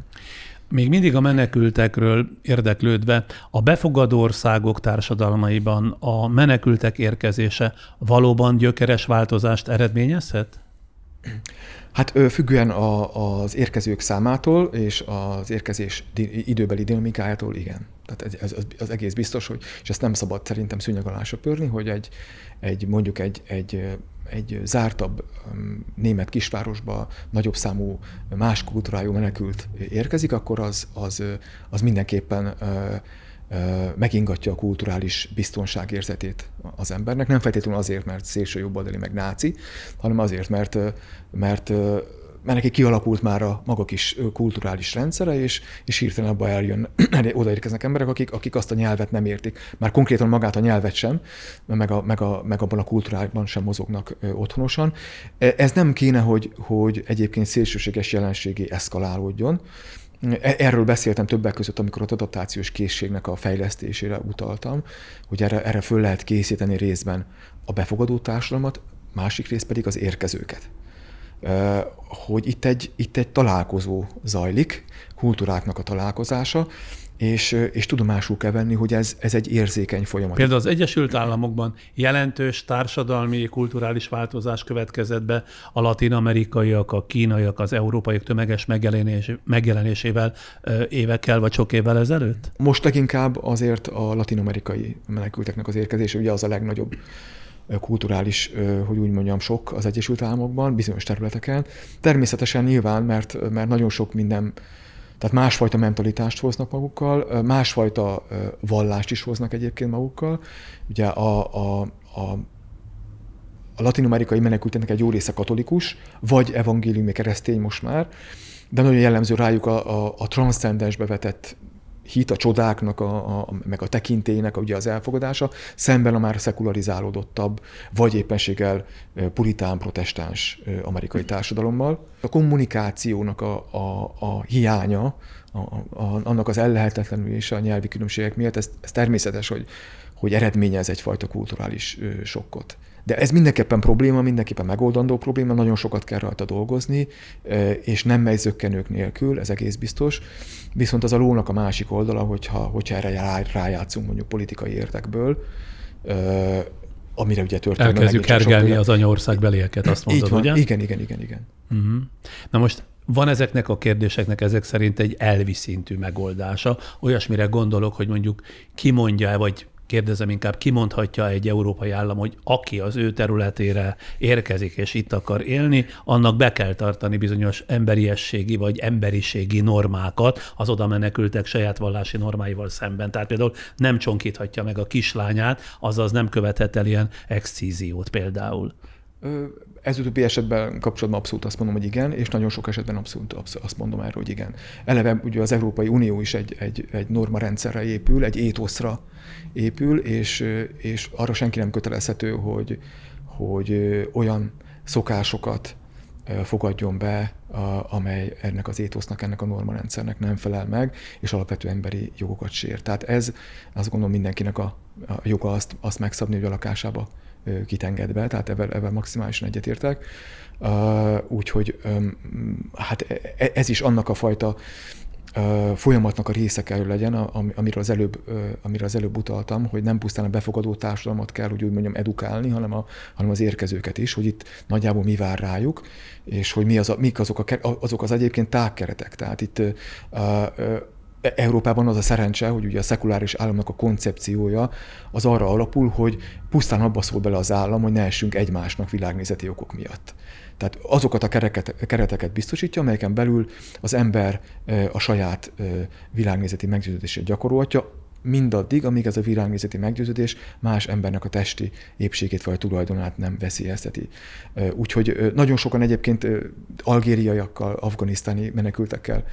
Még mindig a menekültekről érdeklődve, a befogadó országok társadalmaiban a menekültek érkezése valóban gyökeres változást eredményezhet? Hát függően a, az érkezők számától és az érkezés időbeli dinamikájától igen. Tehát ez, ez, az egész biztos, hogy, és ezt nem szabad szerintem szűnyeg alá söpörni, hogy egy, egy mondjuk egy, egy egy zártabb német kisvárosba nagyobb számú más kultúrájú menekült érkezik, akkor az, az, az mindenképpen megingatja a kulturális biztonságérzetét az embernek. Nem feltétlenül azért, mert szélső jobboldali meg náci, hanem azért, mert, mert mert neki kialakult már a maga kis kulturális rendszere, és, és hirtelen abba eljön, odaérkeznek emberek, akik, akik azt a nyelvet nem értik. Már konkrétan magát a nyelvet sem, meg, a, meg, a, meg abban a kultúrában sem mozognak otthonosan. E, ez nem kéne, hogy, hogy egyébként szélsőséges jelenségé eszkalálódjon. E, erről beszéltem többek között, amikor a adaptációs készségnek a fejlesztésére utaltam, hogy erre, erre föl lehet készíteni részben a befogadó társadalmat, másik rész pedig az érkezőket. Hogy itt egy, itt egy találkozó zajlik, kultúráknak a találkozása, és, és tudomásul kell venni, hogy ez, ez egy érzékeny folyamat. Például az Egyesült Államokban jelentős társadalmi, kulturális változás következett be a latin-amerikaiak, a kínaiak, az európaiak tömeges megjelenés, megjelenésével évekkel vagy sok évvel ezelőtt? Most leginkább azért a latin-amerikai menekülteknek az érkezése, ugye az a legnagyobb kulturális, hogy úgy mondjam, sok az Egyesült Államokban, bizonyos területeken. Természetesen nyilván, mert, mert nagyon sok minden, tehát másfajta mentalitást hoznak magukkal, másfajta vallást is hoznak egyébként magukkal. Ugye a, a, a a latin-amerikai menekülteknek egy jó része katolikus, vagy evangéliumi keresztény most már, de nagyon jellemző rájuk a, a, a transzcendensbe vetett hit a csodáknak, a, a, meg a tekintélynek ugye az elfogadása, szemben a már szekularizálódottabb, vagy éppenséggel puritán, protestáns amerikai társadalommal. A kommunikációnak a, a, a hiánya, a, a, annak az ellehetetlenülése a nyelvi különbségek miatt, ez, ez természetes, hogy, hogy eredményez egyfajta kulturális sokkot. De ez mindenképpen probléma, mindenképpen megoldandó probléma, nagyon sokat kell rajta dolgozni, és nem megy zöggenők nélkül, ez egész biztos. Viszont az a lónak a másik oldala, hogyha, hogyha erre rájátszunk mondjuk politikai értekből, amire ugye történik. Elkezdjük hergelni az anyaország belieket, azt mondod, van. ugye? Igen, igen, igen, igen. Uh-huh. Na most van ezeknek a kérdéseknek ezek szerint egy elvi szintű megoldása. Olyasmire gondolok, hogy mondjuk kimondja, vagy kérdezem inkább, kimondhatja egy európai állam, hogy aki az ő területére érkezik és itt akar élni, annak be kell tartani bizonyos emberiességi vagy emberiségi normákat az oda menekültek saját vallási normáival szemben. Tehát például nem csonkíthatja meg a kislányát, azaz nem követhet el ilyen exciziót például. Ez utóbbi esetben kapcsolatban abszolút azt mondom, hogy igen, és nagyon sok esetben abszolút azt mondom erről, hogy igen. Eleve ugye az Európai Unió is egy, egy, egy normarendszerre épül, egy étoszra épül, és, és arra senki nem kötelezhető, hogy, hogy olyan szokásokat fogadjon be, amely ennek az étosznak, ennek a normarendszernek nem felel meg, és alapvető emberi jogokat sér. Tehát ez, azt gondolom mindenkinek a, a joga azt, azt megszabni, hogy a lakásába kitenged be, tehát ebben, ebben maximálisan egyetértek. Úgyhogy hát e, e, ez is annak a fajta folyamatnak a része kell, hogy legyen, amiről az, előbb, amiről az előbb utaltam, hogy nem pusztán a befogadó társadalmat kell, hogy úgy mondjam, edukálni, hanem, a, hanem az érkezőket is, hogy itt nagyjából mi vár rájuk, és hogy mi az a, mik azok, a, azok az egyébként tágkeretek. Tehát itt a, a, Európában az a szerencse, hogy ugye a szekuláris államnak a koncepciója az arra alapul, hogy pusztán abba szól bele az állam, hogy ne essünk egymásnak világnézeti okok miatt. Tehát azokat a kereket, kereteket biztosítja, amelyeken belül az ember a saját világnézeti meggyőződését gyakorolhatja, mindaddig, amíg ez a világnézeti meggyőződés más embernek a testi épségét vagy tulajdonát nem veszélyezteti. Úgyhogy nagyon sokan egyébként algériaiakkal, afganisztáni menekültekkel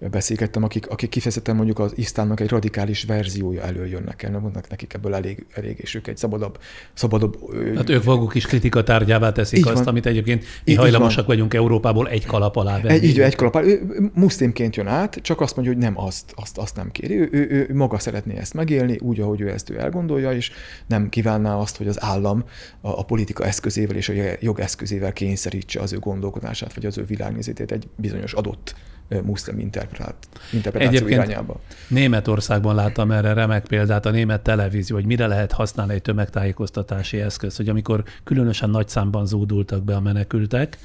beszélgettem, akik, akik kifejezetten mondjuk az isztánnak egy radikális verziója előjönnek el, mondnak nekik ebből elég, elég és ők egy szabadabb... szabadabb hát ők maguk is kritika tárgyává teszik azt, van. amit egyébként mi így hajlamosak van. vagyunk Európából egy kalap alá venni. Egy, így, egy kalap alá. Ő muszlimként jön át, csak azt mondja, hogy nem azt, azt, azt nem kéri. Ő, ő, ő, maga szeretné ezt megélni, úgy, ahogy ő ezt ő elgondolja, és nem kívánná azt, hogy az állam a, a politika eszközével és a jog eszközével kényszerítse az ő gondolkodását, vagy az ő világnézetét egy bizonyos adott muszlim interpretát, interpretáció Egyébként irányába. Németországban láttam erre remek példát, a német televízió, hogy mire lehet használni egy tömegtájékoztatási eszköz, hogy amikor különösen nagy számban zúdultak be a menekültek,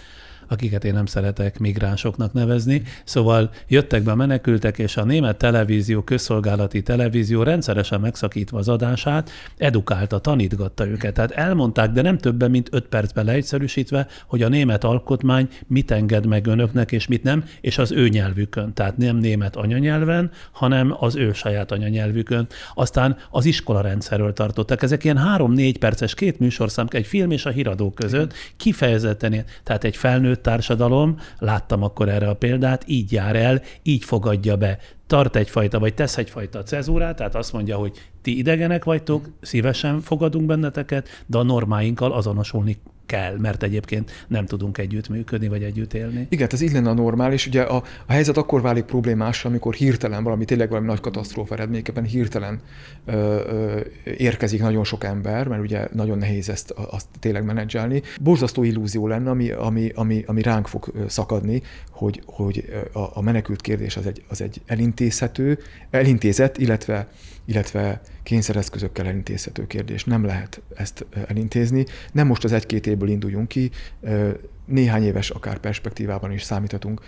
akiket én nem szeretek migránsoknak nevezni. Szóval jöttek be menekültek, és a német televízió, közszolgálati televízió rendszeresen megszakítva az adását, edukálta, tanítgatta őket. Tehát elmondták, de nem többen, mint öt percben leegyszerűsítve, hogy a német alkotmány mit enged meg önöknek, és mit nem, és az ő nyelvükön. Tehát nem német anyanyelven, hanem az ő saját anyanyelvükön. Aztán az iskola rendszerről tartottak. Ezek ilyen három-négy perces két műsorszám, egy film és a híradó között kifejezetten, tehát egy felnőtt társadalom, láttam akkor erre a példát, így jár el, így fogadja be. Tart egyfajta, vagy tesz egyfajta cezúrát, tehát azt mondja, hogy ti idegenek vagytok, szívesen fogadunk benneteket, de a normáinkkal azonosulni kell, mert egyébként nem tudunk együtt működni, vagy együtt élni. Igen, ez így lenne a normális. Ugye a, a helyzet akkor válik problémás, amikor hirtelen valami, tényleg valami nagy katasztrófa eredményekben hirtelen ö, ö, érkezik nagyon sok ember, mert ugye nagyon nehéz ezt azt tényleg menedzselni. Borzasztó illúzió lenne, ami, ami, ami, ami ránk fog szakadni, hogy, hogy a, a menekült kérdés az egy, az egy elintézhető, elintézett, illetve illetve kényszereszközökkel elintézhető kérdés. Nem lehet ezt elintézni. Nem most az egy-két évből induljunk ki, néhány éves akár perspektívában is számíthatunk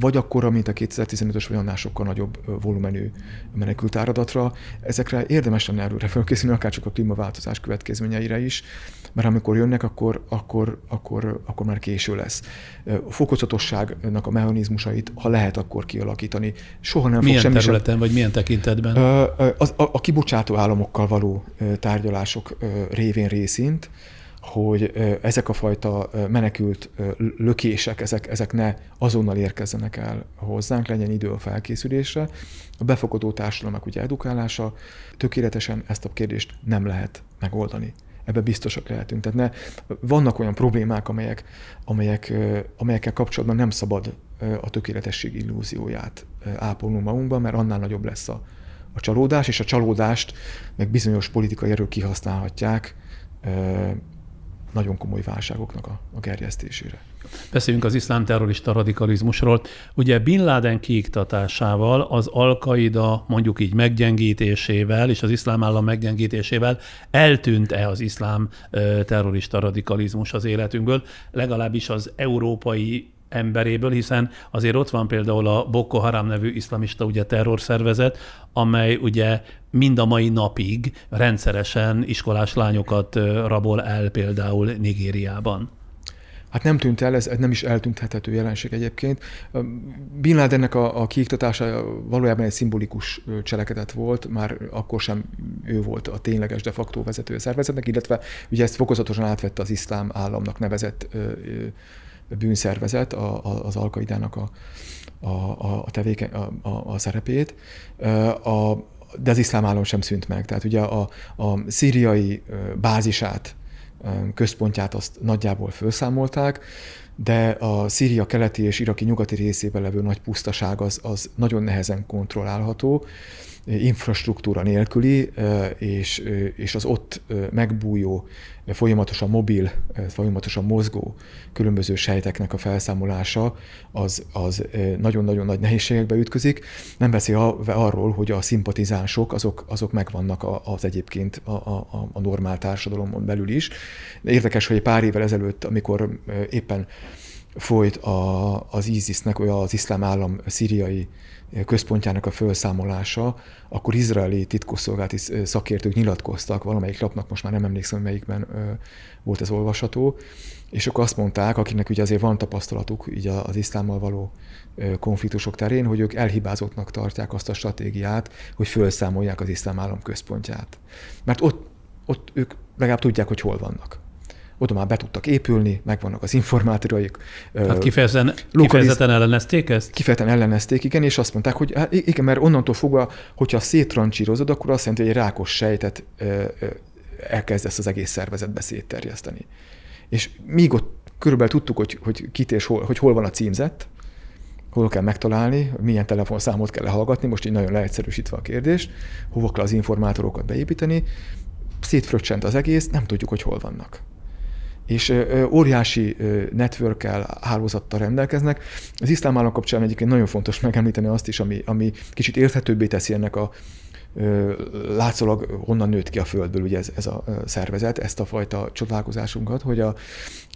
vagy akkora, mint a 2015-ös, vagy annál sokkal nagyobb volumenű menekült áradatra. Ezekre érdemes lenne előre felkészülni, akár csak a klímaváltozás következményeire is, mert amikor jönnek, akkor, akkor, akkor, akkor már késő lesz. A fokozatosságnak a mechanizmusait, ha lehet, akkor kialakítani. Soha nem milyen fog semmi területen, sem... vagy milyen tekintetben? A, a, a kibocsátó államokkal való tárgyalások révén részint, hogy ezek a fajta menekült lökések, ezek, ezek ne azonnal érkezzenek el hozzánk, legyen idő a felkészülésre. A befogadó társadalmak ugye edukálása, tökéletesen ezt a kérdést nem lehet megoldani. Ebben biztosak lehetünk. Tehát ne, vannak olyan problémák, amelyek, amelyek, amelyekkel kapcsolatban nem szabad a tökéletesség illúzióját ápolnunk magunkban, mert annál nagyobb lesz a, a csalódás, és a csalódást meg bizonyos politikai erők kihasználhatják, nagyon komoly válságoknak a, a gerjesztésére. Beszéljünk az iszlám terrorista radikalizmusról. Ugye Bin Laden kiiktatásával, az Al-Qaida mondjuk így meggyengítésével és az iszlám állam meggyengítésével eltűnt-e az iszlám terrorista radikalizmus az életünkből, legalábbis az európai emberéből, hiszen azért ott van például a Boko Haram nevű iszlamista ugye terrorszervezet, amely ugye mind a mai napig rendszeresen iskolás lányokat rabol el például Nigériában. Hát nem tűnt el, ez nem is eltűnthetető jelenség egyébként. Bin Ladennek a, a kiiktatása valójában egy szimbolikus cselekedet volt, már akkor sem ő volt a tényleges de facto vezető szervezetnek, illetve ugye ezt fokozatosan átvette az iszlám államnak nevezett bűnszervezet, a, a, az alkaidának a, a, a, tevéke, a, a, a szerepét. A, de az iszlám állam sem szűnt meg. Tehát ugye a, a szíriai bázisát, központját azt nagyjából felszámolták, de a Szíria keleti és iraki nyugati részében levő nagy pusztaság az, az nagyon nehezen kontrollálható, infrastruktúra nélküli, és, és az ott megbújó, folyamatosan mobil, folyamatosan mozgó különböző sejteknek a felszámolása az, az nagyon-nagyon nagy nehézségekbe ütközik. Nem beszél arról, hogy a szimpatizánsok azok, azok megvannak az egyébként a, a, a normál társadalomon belül is. Érdekes, hogy pár évvel ezelőtt, amikor éppen folyt a, az ISIS-nek, az iszlám állam szíriai központjának a felszámolása, akkor izraeli titkosszolgálati szakértők nyilatkoztak, valamelyik lapnak most már nem emlékszem, melyikben volt ez olvasható, és akkor azt mondták, akiknek ugye azért van tapasztalatuk így az iszlámmal való konfliktusok terén, hogy ők elhibázottnak tartják azt a stratégiát, hogy felszámolják az iszlám állam központját. Mert ott, ott ők legalább tudják, hogy hol vannak oda már be tudtak épülni, megvannak az informátoraik. Tehát kifejezetten, lokaliz... kifejezetten ellenezték ezt? Kifejezetten ellenezték, igen, és azt mondták, hogy hát igen, mert onnantól fogva, hogyha szétrancsírozod, akkor azt jelenti, hogy egy rákos sejtet elkezdesz az egész szervezetbe szétterjeszteni. És míg ott körülbelül tudtuk, hogy, hogy kit és hol, hogy hol van a címzett, hol kell megtalálni, milyen telefonszámot kell lehallgatni, most így nagyon leegyszerűsítve a kérdést, hova kell az informátorokat beépíteni, szétfröccsent az egész, nem tudjuk, hogy hol vannak és óriási network hálózattal rendelkeznek. Az iszlám állam kapcsán egyébként nagyon fontos megemlíteni azt is, ami, ami kicsit érthetőbbé teszi ennek a látszólag honnan nőtt ki a földből ugye ez, ez a szervezet, ezt a fajta csodálkozásunkat, hogy a,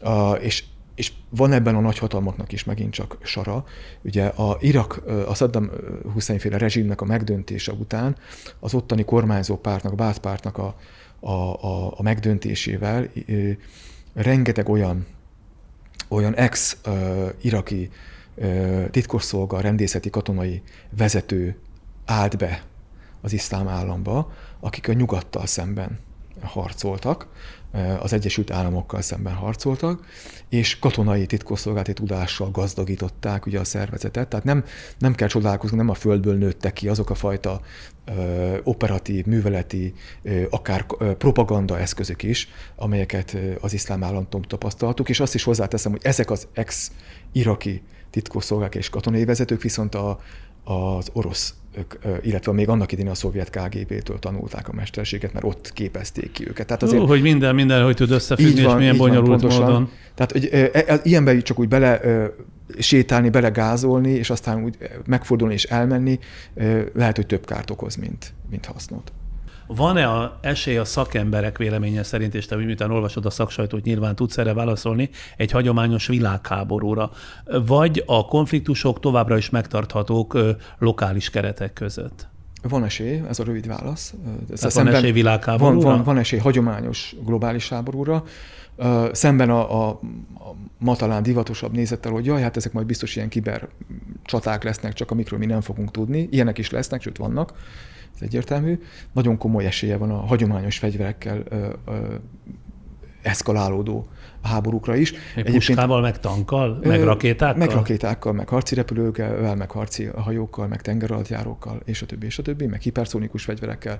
a és és van ebben a nagyhatalmaknak is megint csak sara. Ugye a Irak, a Saddam Hussein féle rezsimnek a megdöntése után az ottani kormányzó pártnak, a Bát pártnak a, a, a, a megdöntésével rengeteg olyan, olyan ex-iraki titkosszolga, rendészeti, katonai vezető állt be az iszlám államba, akik a nyugattal szemben harcoltak, az Egyesült Államokkal szemben harcoltak, és katonai titkosszolgálati tudással gazdagították ugye a szervezetet. Tehát nem, nem kell csodálkozni, nem a földből nőttek ki azok a fajta operatív, műveleti, akár propaganda eszközök is, amelyeket az iszlám államtól tapasztaltuk, és azt is hozzáteszem, hogy ezek az ex-iraki titkosszolgák és katonai vezetők viszont a, az orosz illetve még annak idén a szovjet KGB-től tanulták a mesterséget, mert ott képezték ki őket. Tehát azért, Ó, hogy minden, minden, hogy tud összefüggni, van, és milyen bonyolult van, módon. Tehát hogy, e, e, ilyenben csak úgy bele sétálni, bele gázolni, és aztán úgy megfordulni és elmenni, lehet, hogy több kárt okoz, mint, mint hasznot. Van-e a esély a szakemberek véleménye szerint, és te miután olvasod a szaksajtót, nyilván tudsz erre válaszolni, egy hagyományos világháborúra? Vagy a konfliktusok továbbra is megtarthatók lokális keretek között? Van esély, ez a rövid válasz. Ez van esély világháborúra? Van, van, van esély hagyományos globális háborúra. Szemben a, a, a ma talán divatosabb nézettel, hogy jaj, hát ezek majd biztos ilyen kiber csaták lesznek, csak amikről mi nem fogunk tudni. Ilyenek is lesznek, sőt vannak ez egyértelmű. Nagyon komoly esélye van a hagyományos fegyverekkel ö, ö, eszkalálódó háborúkra is. Egy puskával, meg tankkal, meg rakétákkal? Meg rakétákkal, meg harci repülőkkel, meg harci hajókkal, meg tengeralattjárókkal, és a többi, és a többi, meg hiperszónikus fegyverekkel.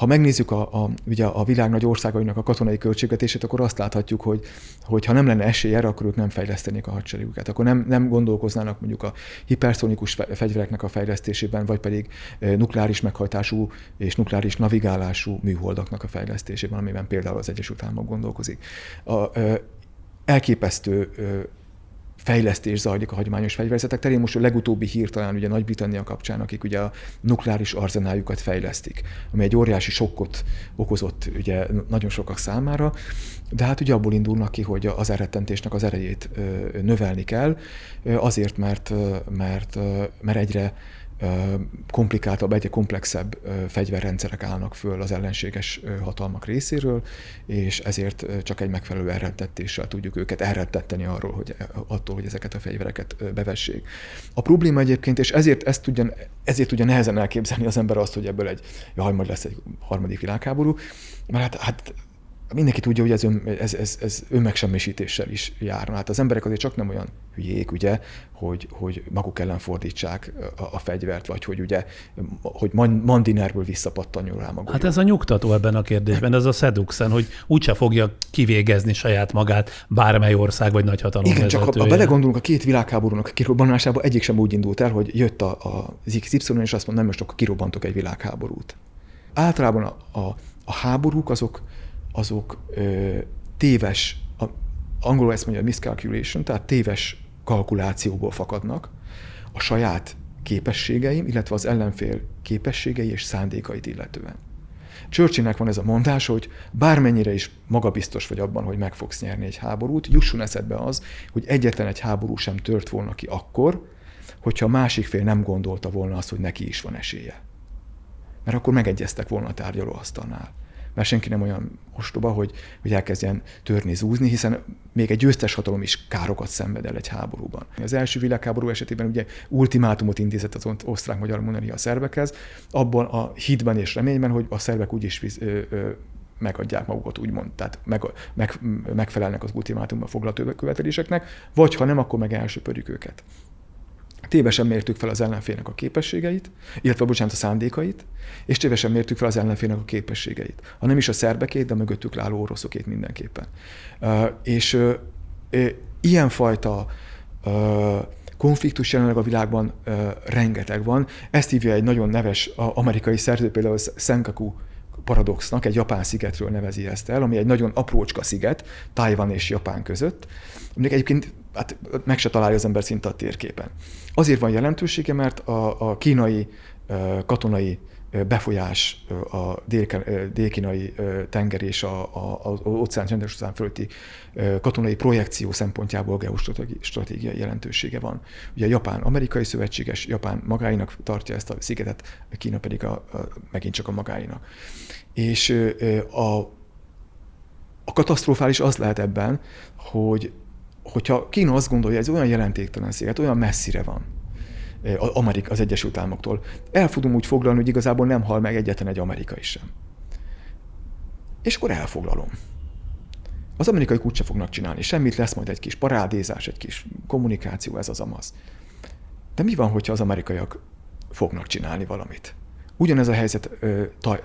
Ha megnézzük a, a, ugye a világ nagy országainak a katonai költségvetését, akkor azt láthatjuk, hogy, hogy ha nem lenne esély erre, akkor ők nem fejlesztenék a hadseregüket. Akkor nem, nem gondolkoznának mondjuk a hiperszónikus fegyvereknek a fejlesztésében, vagy pedig nukleáris meghajtású és nukleáris navigálású műholdaknak a fejlesztésében, amiben például az Egyesült Államok gondolkozik. A, elképesztő fejlesztés zajlik a hagyományos fegyverzetek terén. Most a legutóbbi hír talán ugye Nagy-Britannia kapcsán, akik ugye a nukleáris arzenáljukat fejlesztik, ami egy óriási sokkot okozott ugye nagyon sokak számára, de hát ugye abból indulnak ki, hogy az elrettentésnek az erejét növelni kell, azért, mert, mert, mert egyre komplikáltabb, egyre komplexebb fegyverrendszerek állnak föl az ellenséges hatalmak részéről, és ezért csak egy megfelelő elrettettéssel tudjuk őket elrettetteni arról, hogy attól, hogy ezeket a fegyvereket bevessék. A probléma egyébként, és ezért ezt tudja, ezért tudja nehezen elképzelni az ember azt, hogy ebből egy, jaj, majd lesz egy harmadik világháború, mert hát, hát mindenki tudja, hogy ez, ön, ez, ez, ez önmegsemmisítéssel is járna. Hát az emberek azért csak nem olyan hülyék, ugye, hogy, hogy maguk ellen fordítsák a, a fegyvert, vagy hogy ugye, hogy mandinerből visszapattanjon rá maguk. Hát ez a nyugtató ebben a kérdésben, ez a seduxen, hogy úgyse fogja kivégezni saját magát bármely ország vagy nagyhatalom Igen, csak ha, ha belegondolunk a két világháborúnak a kirobbanásába, egyik sem úgy indult el, hogy jött a, a, az XY, és azt mondta, nem most akkor kirobbantok egy világháborút. Általában a, a, a háborúk azok azok ö, téves, a, angolul ezt mondja miscalculation, tehát téves kalkulációból fakadnak, a saját képességeim, illetve az ellenfél képességei és szándékait illetően. Churchillnek van ez a mondás, hogy bármennyire is magabiztos vagy abban, hogy meg fogsz nyerni egy háborút, jusson eszedbe az, hogy egyetlen egy háború sem tört volna ki akkor, hogyha a másik fél nem gondolta volna azt, hogy neki is van esélye. Mert akkor megegyeztek volna a tárgyalóasztalnál mert senki nem olyan ostoba, hogy, hogy elkezdjen törni, zúzni, hiszen még egy győztes hatalom is károkat szenved el egy háborúban. Az első világháború esetében ugye ultimátumot intézett az osztrák-magyar monarchia a szerbekhez, abban a hitben és reményben, hogy a szerbek úgyis ö, ö, megadják magukat, úgymond, tehát meg, meg, megfelelnek az ultimátumban foglalt követeléseknek, vagy ha nem, akkor meg elsöpörjük őket. Tévesen mértük fel az ellenfélnek a képességeit, illetve bocsánat, a szándékait, és tévesen mértük fel az ellenfélnek a képességeit. Ha nem is a szerbekét, de mögöttük álló oroszokét mindenképpen. Uh, és uh, ilyenfajta konfliktus jelenleg a világban rengeteg van. Ezt hívja egy nagyon neves amerikai szerző, például Senkaku paradoxnak, egy japán szigetről nevezi ezt el, ami egy nagyon aprócska sziget, Tajvan és Japán között, aminek egyébként hát meg se találja az ember szinte a térképen. Azért van jelentősége, mert a, a kínai katonai befolyás a dél-kínai tenger és a, a, az óceán csendes óceán fölötti katonai projekció szempontjából geostratégiai jelentősége van. Ugye Japán amerikai szövetséges, Japán magáinak tartja ezt a szigetet, Kína pedig a, a, megint csak a magáinak. És a, a katasztrofális az lehet ebben, hogy hogyha Kína azt gondolja, ez olyan jelentéktelen sziget, olyan messzire van, Amerika, az Egyesült Államoktól. El fogom úgy foglalni, hogy igazából nem hal meg egyetlen egy amerikai sem. És akkor elfoglalom. Az amerikai úgyse fognak csinálni semmit, lesz majd egy kis parádézás, egy kis kommunikáció, ez az amaz. De mi van, hogyha az amerikaiak fognak csinálni valamit? Ugyanez a helyzet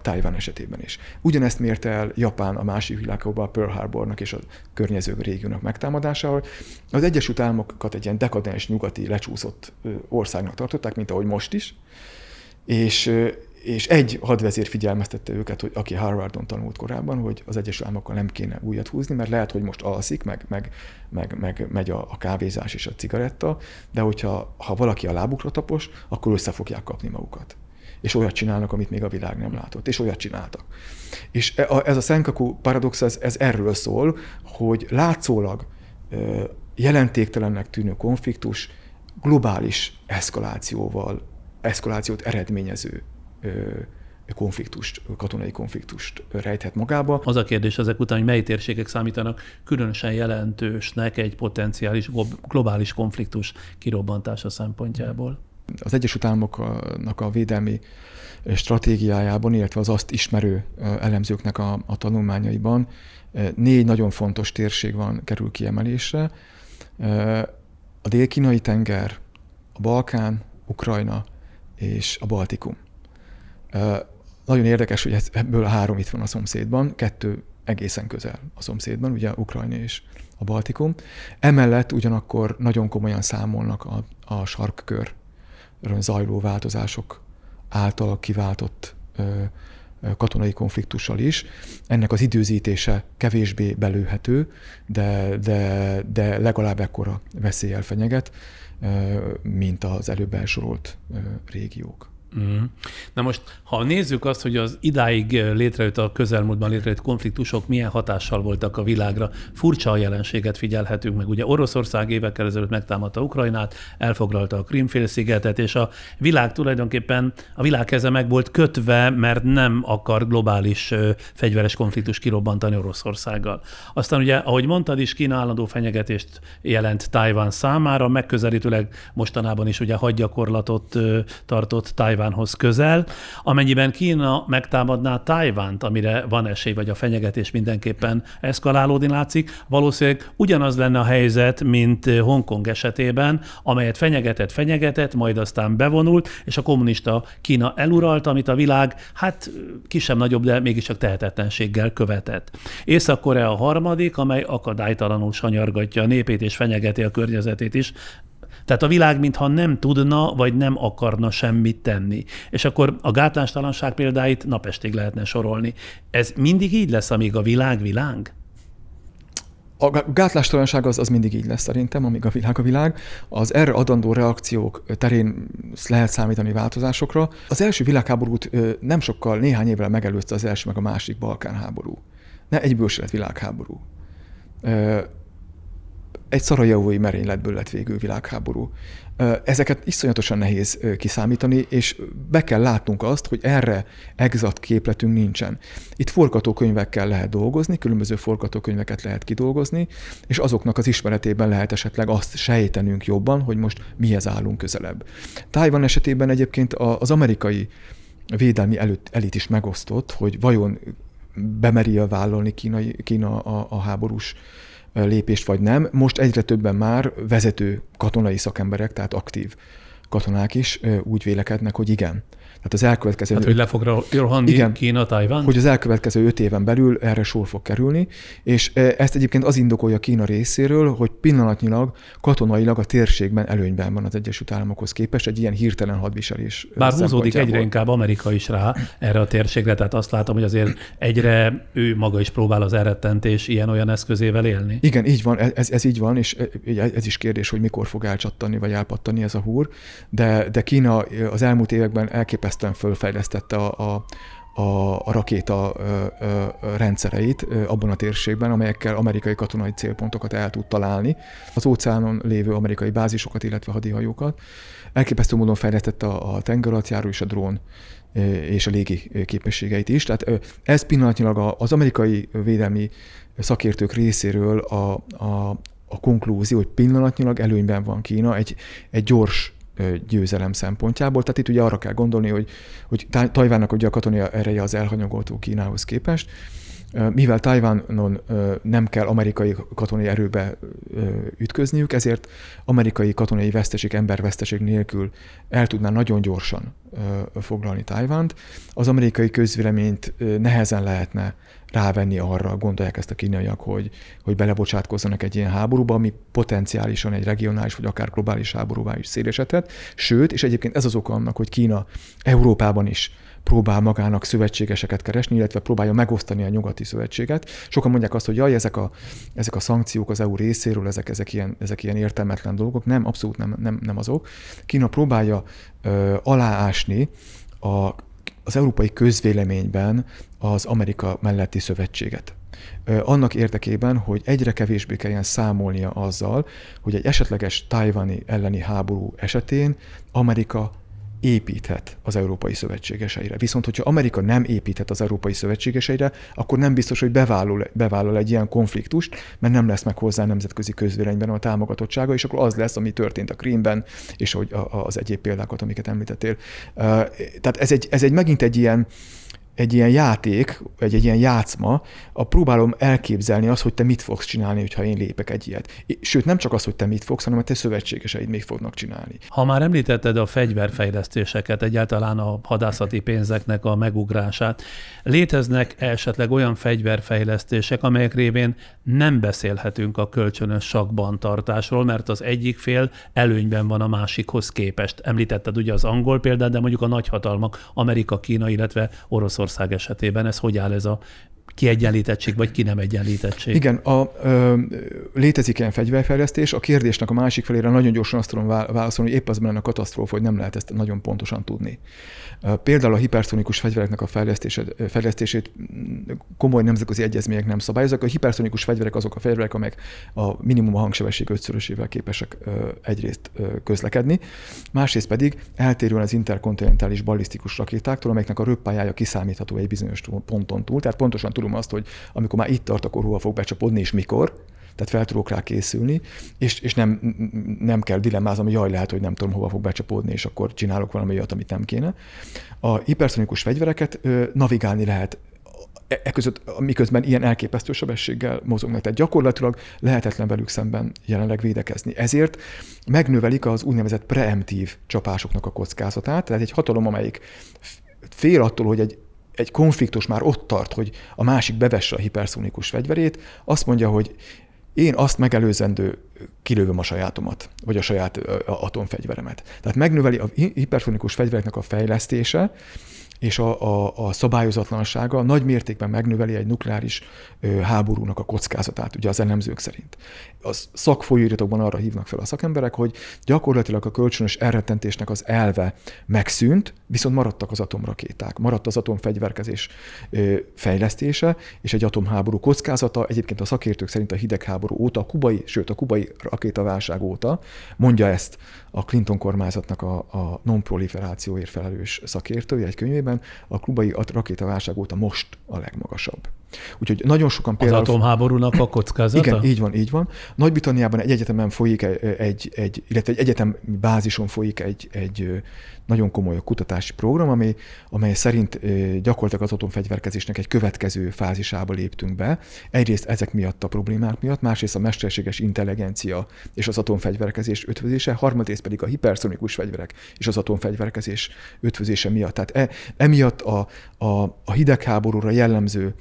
Tájván esetében is. Ugyanezt mérte el Japán a másik világháborúban Pearl Harbornak és a környező régiónak megtámadásával. Az Egyesült Államokat egy ilyen dekadens, nyugati, lecsúszott országnak tartották, mint ahogy most is, és, és egy hadvezér figyelmeztette őket, hogy aki Harvardon tanult korábban, hogy az Egyesült Államokkal nem kéne újat húzni, mert lehet, hogy most alszik, meg, meg, meg, meg megy a, a kávézás és a cigaretta, de hogyha ha valaki a lábukra tapos, akkor össze fogják kapni magukat és olyat csinálnak, amit még a világ nem látott, és olyat csináltak. És e, ez a Senkaku paradox, ez, ez erről szól, hogy látszólag jelentéktelennek tűnő konfliktus globális eszkalációval, eszkalációt eredményező konfliktust, katonai konfliktust rejthet magába. Az a kérdés ezek után, hogy mely térségek számítanak különösen jelentősnek egy potenciális globális konfliktus kirobbantása szempontjából. Az Egyesült Államoknak a védelmi stratégiájában, illetve az azt ismerő elemzőknek a, a tanulmányaiban négy nagyon fontos térség van, kerül kiemelésre. A dél-kínai tenger, a Balkán, Ukrajna és a Baltikum. Nagyon érdekes, hogy ebből a három itt van a szomszédban, kettő egészen közel a szomszédban, ugye Ukrajna és a Baltikum. Emellett ugyanakkor nagyon komolyan számolnak a, a sarkkör zajló változások által kiváltott katonai konfliktussal is. Ennek az időzítése kevésbé belőhető, de, de, de legalább ekkora veszélyel fenyeget, mint az előbb elsorolt régiók. Mm. Na most, ha nézzük azt, hogy az idáig létrejött a közelmúltban létrejött konfliktusok milyen hatással voltak a világra, furcsa a jelenséget figyelhetünk meg. Ugye Oroszország évekkel ezelőtt megtámadta Ukrajnát, elfoglalta a Krimfélszigetet, és a világ tulajdonképpen, a világ keze meg volt kötve, mert nem akar globális fegyveres konfliktus kirobbantani Oroszországgal. Aztán ugye, ahogy mondtad is, Kína állandó fenyegetést jelent Tajván számára, megközelítőleg mostanában is ugye hadgyakorlatot tartott Tajván Tajvánhoz közel. Amennyiben Kína megtámadná Tajvánt, amire van esély, vagy a fenyegetés mindenképpen eszkalálódni látszik, valószínűleg ugyanaz lenne a helyzet, mint Hongkong esetében, amelyet fenyegetett, fenyegetett, majd aztán bevonult, és a kommunista Kína eluralt, amit a világ, hát kisebb-nagyobb, de mégiscsak tehetetlenséggel követett. Észak-Korea a harmadik, amely akadálytalanul sanyargatja a népét és fenyegeti a környezetét is, tehát a világ mintha nem tudna, vagy nem akarna semmit tenni. És akkor a gátlástalanság példáit napestig lehetne sorolni. Ez mindig így lesz, amíg a világ világ? A gátlástalanság az, az mindig így lesz szerintem, amíg a világ a világ. Az erre adandó reakciók terén lehet számítani változásokra. Az első világháborút nem sokkal, néhány évvel megelőzte az első meg a másik Balkán háború. Ne egyből se lett világháború egy szarajevói merényletből lett végül világháború. Ezeket iszonyatosan nehéz kiszámítani, és be kell látnunk azt, hogy erre exakt képletünk nincsen. Itt forgatókönyvekkel lehet dolgozni, különböző forgatókönyveket lehet kidolgozni, és azoknak az ismeretében lehet esetleg azt sejtenünk jobban, hogy most mihez állunk közelebb. Tájvan esetében egyébként az amerikai védelmi előtt, elit is megosztott, hogy vajon bemeri vállalni Kína, Kína a, a háborús lépést, vagy nem. Most egyre többen már vezető katonai szakemberek, tehát aktív katonák is úgy vélekednek, hogy igen. Tehát az elkövetkező... Hát, hogy le fog rohanni igen, Kína, Tajván? Hogy az elkövetkező öt éven belül erre sor fog kerülni, és ezt egyébként az indokolja Kína részéről, hogy pillanatnyilag katonailag a térségben előnyben van az Egyesült Államokhoz képest egy ilyen hirtelen hadviselés. Bár húzódik egyre inkább Amerika is rá erre a térségre, tehát azt látom, hogy azért egyre ő maga is próbál az elrettentés ilyen-olyan eszközével élni. Igen, így van, ez, ez így van, és ez is kérdés, hogy mikor fog elcsattani vagy elpattani ez a húr, de, de Kína az elmúlt években elképesztő elképesztően fölfejlesztette a, a a, a rakéta ö, ö, rendszereit ö, abban a térségben, amelyekkel amerikai katonai célpontokat el tud találni. Az óceánon lévő amerikai bázisokat, illetve hadihajókat. Elképesztő módon fejlesztette a, a tengeralattjáró és a drón és a légi képességeit is. Tehát ez pillanatnyilag az amerikai védelmi szakértők részéről a, a, a konklúzió, hogy pillanatnyilag előnyben van Kína egy, egy gyors győzelem szempontjából. Tehát itt ugye arra kell gondolni, hogy, hogy Tajvánnak ugye a katonai ereje az elhanyagoltó Kínához képest, mivel Tajvánon nem kell amerikai katonai erőbe ütközniük, ezért amerikai katonai veszteség, emberveszteség nélkül el tudná nagyon gyorsan foglalni Tajvánt. Az amerikai közvéleményt nehezen lehetne rávenni arra, gondolják ezt a kínaiak, hogy, hogy belebocsátkozzanak egy ilyen háborúba, ami potenciálisan egy regionális vagy akár globális háborúvá is szélesedhet. Sőt, és egyébként ez az oka annak, hogy Kína Európában is próbál magának szövetségeseket keresni, illetve próbálja megosztani a nyugati szövetséget. Sokan mondják azt, hogy jaj, ezek a, ezek a szankciók az EU részéről, ezek, ezek, ilyen, ezek ilyen értelmetlen dolgok. Nem, abszolút nem, nem, nem azok. Kína próbálja ö, aláásni a, az európai közvéleményben az Amerika melletti szövetséget. Annak érdekében, hogy egyre kevésbé kelljen számolnia azzal, hogy egy esetleges tájvani elleni háború esetén Amerika építhet az európai szövetségeseire. Viszont, hogyha Amerika nem építhet az európai szövetségeseire, akkor nem biztos, hogy bevállal, bevállal egy ilyen konfliktust, mert nem lesz meg hozzá nemzetközi közvéleményben a támogatottsága, és akkor az lesz, ami történt a Krímben, és hogy az egyéb példákat, amiket említettél. Tehát ez egy, ez egy megint egy ilyen, egy ilyen játék, vagy egy ilyen játszma, a próbálom elképzelni azt, hogy te mit fogsz csinálni, hogyha én lépek egy ilyet. Sőt, nem csak az, hogy te mit fogsz, hanem a te szövetségeseid még fognak csinálni. Ha már említetted a fegyverfejlesztéseket, egyáltalán a hadászati pénzeknek a megugrását, léteznek esetleg olyan fegyverfejlesztések, amelyek révén nem beszélhetünk a kölcsönös sakban tartásról, mert az egyik fél előnyben van a másikhoz képest. Említetted ugye az angol példát, de mondjuk a nagyhatalmak, Amerika, Kína, illetve Oroszország Oroszország esetében. Ez hogy áll ez a kiegyenlítettség, vagy ki nem egyenlítettség. Igen, a, ö, létezik ilyen fegyverfejlesztés. A kérdésnek a másik felére nagyon gyorsan azt tudom válaszolni, hogy épp az lenne a katasztrófa, hogy nem lehet ezt nagyon pontosan tudni. Például a hiperszonikus fegyvereknek a fejlesztését komoly nemzetközi egyezmények nem szabályoznak. A hiperszonikus fegyverek azok a fegyverek, amelyek a minimum a hangsebesség ötszörösével képesek egyrészt közlekedni, másrészt pedig eltérően az interkontinentális ballisztikus rakétáktól, amelyeknek a röppályája kiszámítható egy bizonyos ponton túl. Tehát pontosan tudom azt, hogy amikor már itt tart, akkor hova fog becsapódni és mikor, tehát fel tudok rá készülni, és, és nem, nem kell dilemmázom, hogy jaj, lehet, hogy nem tudom, hova fog becsapódni, és akkor csinálok valami olyat, amit nem kéne. A hiperszonikus fegyvereket ö, navigálni lehet e, e között, miközben ilyen elképesztő sebességgel mozognak. Tehát gyakorlatilag lehetetlen velük szemben jelenleg védekezni. Ezért megnövelik az úgynevezett preemptív csapásoknak a kockázatát, tehát egy hatalom, amelyik fél attól, hogy egy egy konfliktus már ott tart, hogy a másik bevesse a hiperszonikus fegyverét, azt mondja, hogy én azt megelőzendő kilövöm a sajátomat, vagy a saját atomfegyveremet. Tehát megnöveli a hiperfonikus fegyvereknek a fejlesztése, és a, a, a szabályozatlansága nagy mértékben megnöveli egy nukleáris háborúnak a kockázatát, ugye az elemzők szerint. A szakfolyóiratokban arra hívnak fel a szakemberek, hogy gyakorlatilag a kölcsönös elrettentésnek az elve megszűnt, viszont maradtak az atomrakéták, maradt az atomfegyverkezés fejlesztése, és egy atomháború kockázata, egyébként a szakértők szerint a hidegháború óta, a kubai, sőt a kubai rakétaválság óta, mondja ezt a Clinton kormányzatnak a, a non-proliferációért felelős szakértője egy könyvében, a kubai rakétaválság óta most a legmagasabb. Úgyhogy nagyon sokan például... Az atomháborúnak a kockázata? Igen, így van, így van. Nagy-Britanniában egy egyetemen folyik egy, egy, illetve egy egyetem bázison folyik egy, egy nagyon komoly kutatási program, ami, amely szerint gyakorlatilag az atomfegyverkezésnek egy következő fázisába léptünk be. Egyrészt ezek miatt a problémák miatt, másrészt a mesterséges intelligencia és az atomfegyverkezés ötvözése, harmadrészt pedig a hiperszonikus fegyverek és az atomfegyverkezés ötvözése miatt. Tehát e, emiatt a, a, a hidegháborúra jellemző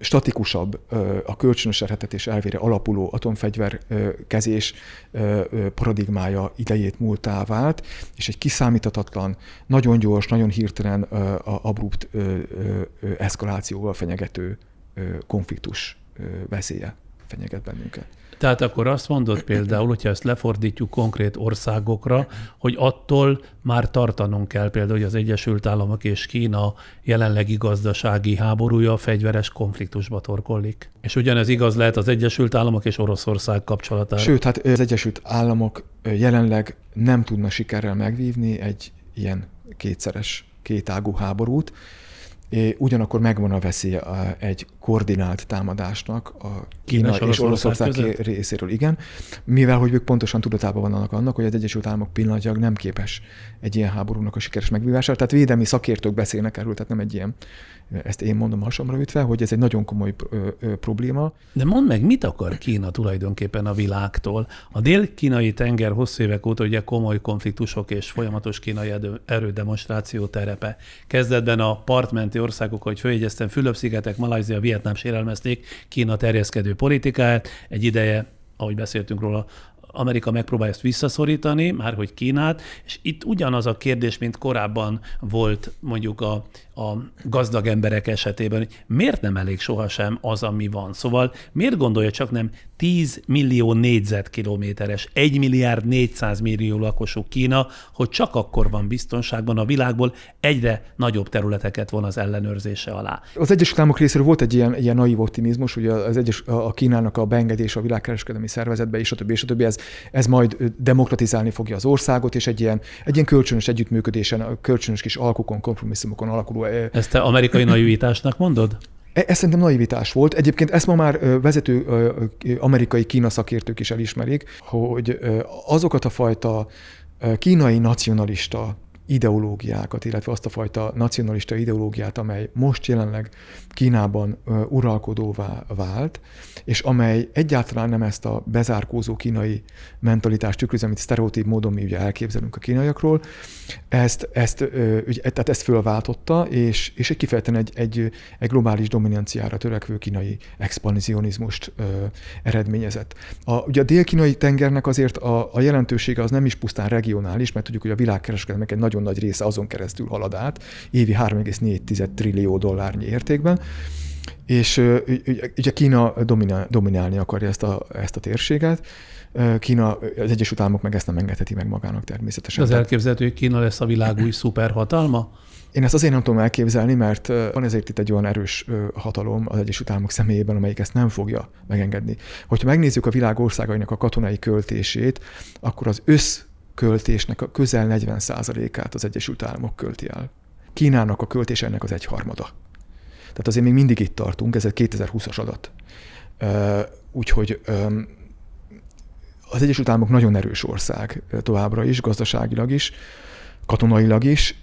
statikusabb, a kölcsönös erhetetés elvére alapuló atomfegyverkezés paradigmája idejét múltá vált, és egy kiszámíthatatlan, nagyon gyors, nagyon hirtelen abrupt eszkalációval fenyegető konfliktus veszélye fenyeget bennünket. Tehát akkor azt mondod például, hogyha ezt lefordítjuk konkrét országokra, hogy attól már tartanunk kell például, hogy az Egyesült Államok és Kína jelenlegi gazdasági háborúja fegyveres konfliktusba torkollik. És ugyanez igaz lehet az Egyesült Államok és Oroszország kapcsolatára. Sőt, hát az Egyesült Államok jelenleg nem tudna sikerrel megvívni egy ilyen kétszeres, kétágú háborút, Ugyanakkor megvan a veszély egy koordinált támadásnak a Kína, és Oroszország részéről, igen, mivel hogy ők pontosan tudatában vannak annak, hogy az Egyesült Államok pillanatnyilag nem képes egy ilyen háborúnak a sikeres megvívására. Tehát védelmi szakértők beszélnek erről, tehát nem egy ilyen ezt én mondom hasamra ütve, hogy ez egy nagyon komoly ö, ö, probléma. De mondd meg, mit akar Kína tulajdonképpen a világtól? A dél-kínai tenger hosszú évek óta ugye komoly konfliktusok és folyamatos kínai erődemonstráció terepe. Kezdetben a partmenti országok, hogy följegyeztem, Fülöp-szigetek, Malajzia, Vietnám sérelmezték Kína terjeszkedő politikáját. Egy ideje ahogy beszéltünk róla, Amerika megpróbálja ezt visszaszorítani, már hogy Kínát, és itt ugyanaz a kérdés, mint korábban volt mondjuk a, a gazdag emberek esetében, hogy miért nem elég sohasem az, ami van. Szóval miért gondolja csak nem 10 millió négyzetkilométeres, 1 milliárd 400 millió lakosú Kína, hogy csak akkor van biztonságban a világból, egyre nagyobb területeket von az ellenőrzése alá. Az Egyesült Államok részéről volt egy ilyen, ilyen naív optimizmus, hogy az egyes, a Kínának a beengedés a világkereskedelmi szervezetbe, és a többi, és a többi, ez ez majd demokratizálni fogja az országot, és egy ilyen, egy ilyen kölcsönös együttműködésen, kölcsönös kis alkukon, kompromisszumokon alakuló. Ezt te amerikai naivitásnak mondod? E, ez szerintem naivitás volt. Egyébként ezt ma már vezető amerikai Kína szakértők is elismerik, hogy azokat a fajta kínai nacionalista ideológiákat, illetve azt a fajta nacionalista ideológiát, amely most jelenleg Kínában uralkodóvá vált, és amely egyáltalán nem ezt a bezárkózó kínai mentalitást tükrözi, amit sztereotíp módon mi ugye elképzelünk a kínaiakról, ezt, ezt, ugye, tehát ezt fölváltotta, és, és egy kifejezetten egy, egy, egy globális dominanciára törekvő kínai expanzionizmust eredményezett. A, ugye a dél-kínai tengernek azért a, a jelentősége az nem is pusztán regionális, mert tudjuk, hogy a világkereskedelmek egy nagyon nagy része azon keresztül halad át, évi 3,4 trillió dollárnyi értékben, és ugye Kína dominál, dominálni akarja ezt a, ezt a térséget, Kína, az Egyesült Államok meg ezt nem engedheti meg magának természetesen. Az elképzelhető, hogy Kína lesz a világ új szuperhatalma? Én ezt azért nem tudom elképzelni, mert van ezért itt egy olyan erős hatalom az Egyesült Államok személyében, amelyik ezt nem fogja megengedni. Hogyha megnézzük a világ országainak a katonai költését, akkor az összköltésnek a közel 40%-át az Egyesült Államok költi el. Kínának a költése ennek az egyharmada. Tehát azért még mindig itt tartunk, ez egy 2020-as adat. Úgyhogy az Egyesült Államok nagyon erős ország továbbra is, gazdaságilag is, katonailag is,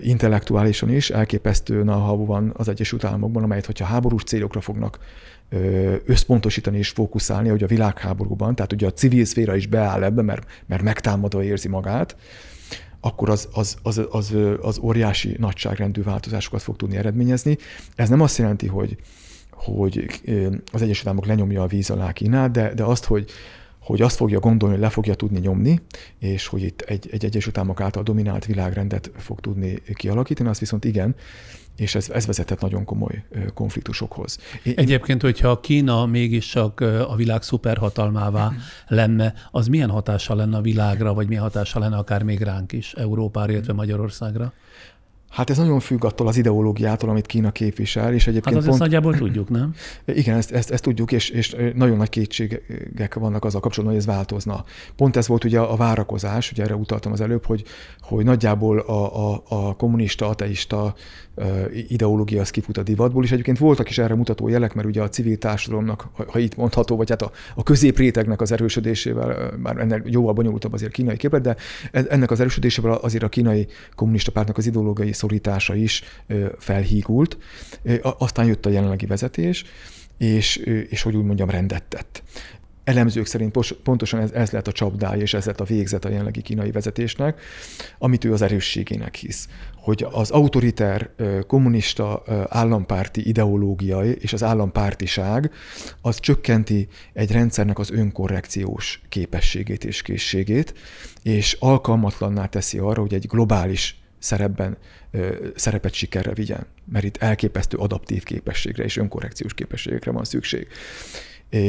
intellektuálisan is, elképesztő know van az Egyesült Államokban, amelyet, hogyha háborús célokra fognak összpontosítani és fókuszálni, hogy a világháborúban, tehát ugye a civil szféra is beáll ebbe, mert, mert megtámadva érzi magát, akkor az, az, az, az, az óriási nagyságrendű változásokat fog tudni eredményezni. Ez nem azt jelenti, hogy, hogy az Egyesült Államok lenyomja a víz alá Kínát, de, de azt, hogy, hogy azt fogja gondolni, hogy le fogja tudni nyomni, és hogy itt egy, egy Egyesült Államok által dominált világrendet fog tudni kialakítani, azt viszont igen, és ez, ez vezetett nagyon komoly konfliktusokhoz. Én, Egyébként, hogyha Kína mégis csak a világ szuperhatalmává lenne, az milyen hatással lenne a világra, vagy milyen hatással lenne akár még ránk is, Európára, illetve Magyarországra? Hát ez nagyon függ attól az ideológiától, amit Kína képvisel, és egyébként hát pont... ezt nagyjából tudjuk, nem? Igen, ezt, ezt, ezt tudjuk, és, és nagyon nagy kétségek vannak azzal kapcsolatban, hogy ez változna. Pont ez volt ugye a várakozás, ugye erre utaltam az előbb, hogy, hogy nagyjából a, a, a kommunista, ateista ideológia az kifut a divatból, és egyébként voltak is erre mutató jelek, mert ugye a civil társadalomnak, ha, ha itt mondható, vagy hát a, a középrétegnek az erősödésével, már ennek jóval bonyolultabb azért a kínai képlet, de ennek az erősödésével azért a kínai kommunista pártnak az ideológiai szorítása is felhígult. Aztán jött a jelenlegi vezetés, és, és hogy úgy mondjam, rendet tett elemzők szerint pontosan ez, ez lett a csapdája, és ez lett a végzet a jelenlegi kínai vezetésnek, amit ő az erősségének hisz. Hogy az autoriter, kommunista állampárti ideológia és az állampártiság az csökkenti egy rendszernek az önkorrekciós képességét és készségét, és alkalmatlanná teszi arra, hogy egy globális szerepben szerepet sikerre vigyen, mert itt elképesztő adaptív képességre és önkorrekciós képességekre van szükség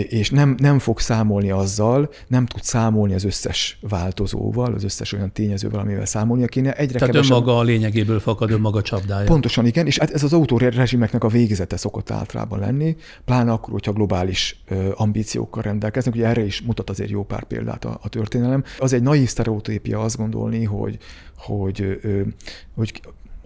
és nem, nem fog számolni azzal, nem tud számolni az összes változóval, az összes olyan tényezővel, amivel számolnia kéne. Egyre Tehát kevesebb... önmaga a lényegéből fakad önmaga csapdája. Pontosan igen, és hát ez az autórezsimeknek a végzete szokott általában lenni, pláne akkor, hogyha globális ambíciókkal rendelkeznek, ugye erre is mutat azért jó pár példát a, a történelem. Az egy naív sztereotípia azt gondolni, hogy, hogy, hogy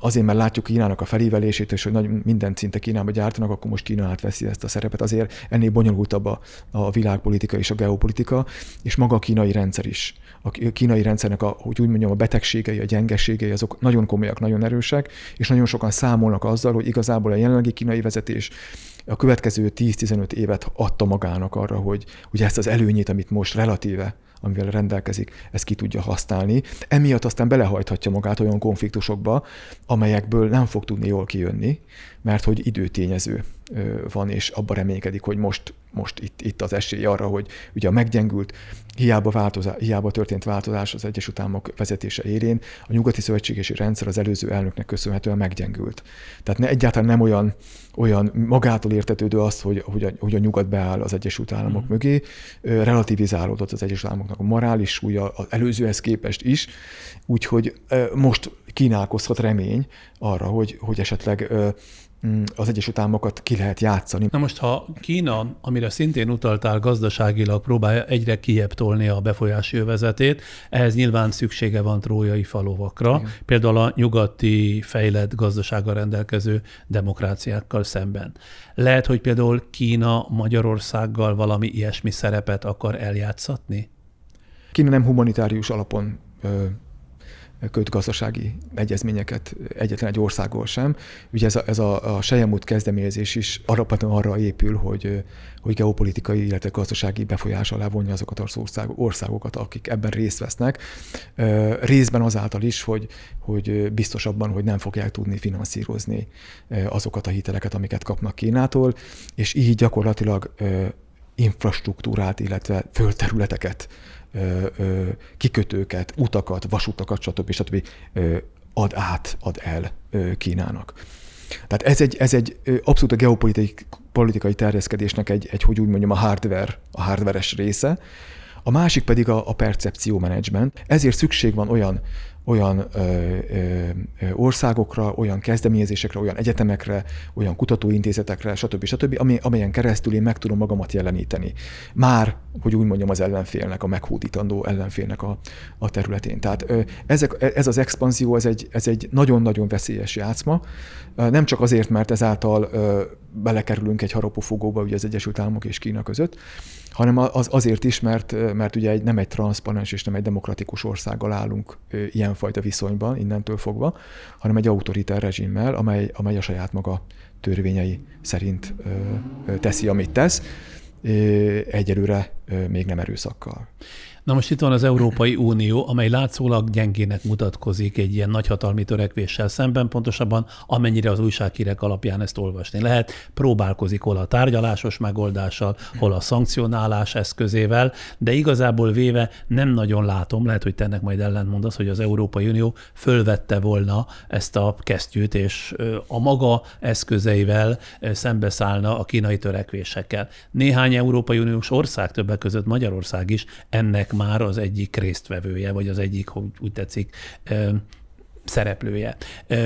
azért, mert látjuk Kínának a felívelését, és hogy nagy, minden szinte Kínába gyártanak, akkor most Kína átveszi ezt a szerepet. Azért ennél bonyolultabb a, a világpolitika és a geopolitika, és maga a kínai rendszer is. A kínai rendszernek, a, hogy úgy mondjam, a betegségei, a gyengeségei, azok nagyon komolyak, nagyon erősek, és nagyon sokan számolnak azzal, hogy igazából a jelenlegi kínai vezetés a következő 10-15 évet adta magának arra, hogy, hogy ezt az előnyét, amit most relatíve amivel rendelkezik, ezt ki tudja használni. Emiatt aztán belehajthatja magát olyan konfliktusokba, amelyekből nem fog tudni jól kijönni, mert hogy időtényező van, és abba reménykedik, hogy most, most itt, itt az esély arra, hogy ugye a meggyengült, hiába, változás, hiába történt változás az Egyesült Államok vezetése érén, a nyugati szövetségesi rendszer az előző elnöknek köszönhetően meggyengült. Tehát ne, egyáltalán nem olyan, olyan magától értetődő az, hogy, hogy, a, hogy a nyugat beáll az Egyesült Államok mm. mögé, relativizálódott az Egyesült Államoknak a morális súlya az előzőhez képest is, úgyhogy most kínálkozhat remény arra, hogy, hogy esetleg az Egyesült Államokat ki lehet játszani. Na most, ha Kína, amire szintén utaltál, gazdaságilag próbálja egyre kiebb tolni a befolyási övezetét, ehhez nyilván szüksége van trójai falovakra, Igen. például a nyugati fejlett gazdasággal rendelkező demokráciákkal szemben. Lehet, hogy például Kína Magyarországgal valami ilyesmi szerepet akar eljátszatni? Kína nem humanitárius alapon ö, köt gazdasági egyezményeket egyetlen egy országból sem. Ugye ez a, ez a, a Sejemút kezdeményezés is alapvetően arra épül, hogy, hogy geopolitikai, illetve gazdasági befolyás alá vonja azokat az országokat, akik ebben részt vesznek. Részben azáltal is, hogy, hogy biztosabban, hogy nem fogják tudni finanszírozni azokat a hiteleket, amiket kapnak Kínától, és így gyakorlatilag infrastruktúrát, illetve földterületeket kikötőket, utakat, vasutakat, stb. stb. ad át, ad el Kínának. Tehát ez egy, ez egy abszolút a geopolitikai terjeszkedésnek egy, egy, hogy úgy mondjam, a hardware, a hardveres része. A másik pedig a, a percepció management. Ezért szükség van olyan olyan ö, ö, országokra, olyan kezdeményezésekre, olyan egyetemekre, olyan kutatóintézetekre, stb. stb., ami, amelyen keresztül én meg tudom magamat jeleníteni. Már, hogy úgy mondjam, az ellenfélnek, a meghódítandó ellenfélnek a, a területén. Tehát ö, ezek, ez az expanzió, ez egy, ez egy nagyon-nagyon veszélyes játszma. Nem csak azért, mert ezáltal ö, belekerülünk egy harapófogóba ugye az Egyesült Államok és Kína között, hanem az, azért is, mert, mert ugye egy, nem egy transzparens és nem egy demokratikus országgal állunk ilyenfajta viszonyban innentől fogva, hanem egy autoritár rezsimmel, amely, amely a saját maga törvényei szerint teszi, amit tesz, egyelőre még nem erőszakkal. Na most itt van az Európai Unió, amely látszólag gyengének mutatkozik egy ilyen nagyhatalmi törekvéssel szemben, pontosabban amennyire az újsághírek alapján ezt olvasni lehet. Próbálkozik hol a tárgyalásos megoldással, hol a szankcionálás eszközével, de igazából véve nem nagyon látom, lehet, hogy te majd ellentmondasz, hogy az Európai Unió fölvette volna ezt a kesztyűt, és a maga eszközeivel szembeszállna a kínai törekvésekkel. Néhány Európai Uniós ország, többek között Magyarország is ennek már az egyik résztvevője, vagy az egyik, hogy úgy tetszik, szereplője.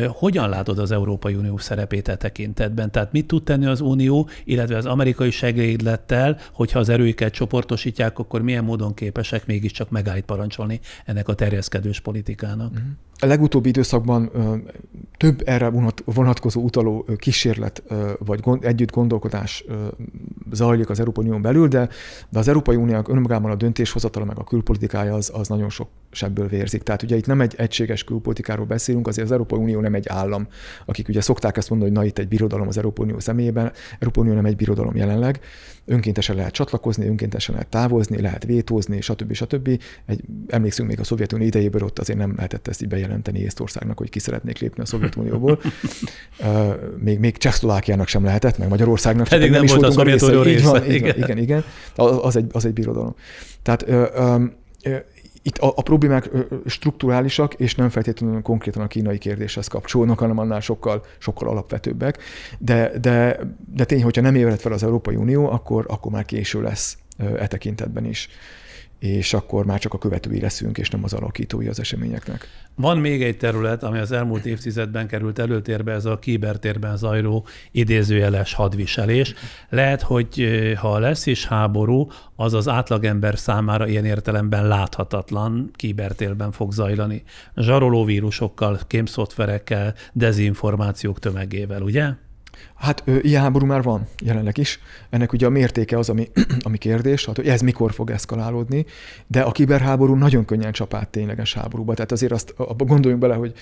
Hogyan látod az Európai Unió szerepét e tekintetben? Tehát mit tud tenni az Unió, illetve az amerikai segédlettel, hogyha az erőiket csoportosítják, akkor milyen módon képesek mégiscsak megállt parancsolni ennek a terjeszkedős politikának? Uh-huh. A legutóbbi időszakban több erre vonatkozó utaló kísérlet vagy együtt gondolkodás zajlik az Európai Unión belül, de, de az Európai Uniónak önmagában a döntéshozatala meg a külpolitikája az, az nagyon sok sebből vérzik. Tehát ugye itt nem egy egységes külpolitikáról beszélünk, azért az Európai Unió nem egy állam, akik ugye szokták ezt mondani, hogy na itt egy birodalom az Európai Unió személyében. Európai Unió nem egy birodalom jelenleg. Önkéntesen lehet csatlakozni, önkéntesen lehet távozni, lehet vétózni, stb. stb. Egy, emlékszünk még a Szovjetunió idejéből ott azért nem lehetett ezt így bejelenteni Észtországnak, hogy ki szeretnék lépni a Szovjetunióból. még, még Csehszlovákiának sem lehetett, meg Magyarországnak sem. Pedig nem, nem volt a Szovjetunió része. Így van, igen. igen, igen, igen. Az egy, az egy birodalom. Tehát itt a, a problémák strukturálisak, és nem feltétlenül konkrétan a kínai kérdéshez kapcsolnak, hanem annál sokkal, sokkal alapvetőbbek. De, de, de tény, hogyha nem ébred fel az Európai Unió, akkor, akkor már késő lesz e tekintetben is és akkor már csak a követői leszünk, és nem az alakítói az eseményeknek. Van még egy terület, ami az elmúlt évtizedben került előtérbe, ez a kibertérben zajló idézőjeles hadviselés. Lehet, hogy ha lesz is háború, az az átlagember számára ilyen értelemben láthatatlan kibertérben fog zajlani. Zsaroló vírusokkal, kémszoftverekkel, dezinformációk tömegével, ugye? Hát ilyen háború már van jelenleg is. Ennek ugye a mértéke az, ami, ami kérdés, hát, hogy ez mikor fog eszkalálódni, de a kiberháború nagyon könnyen csapát tényleges háborúba. Tehát azért azt gondoljunk bele, hogy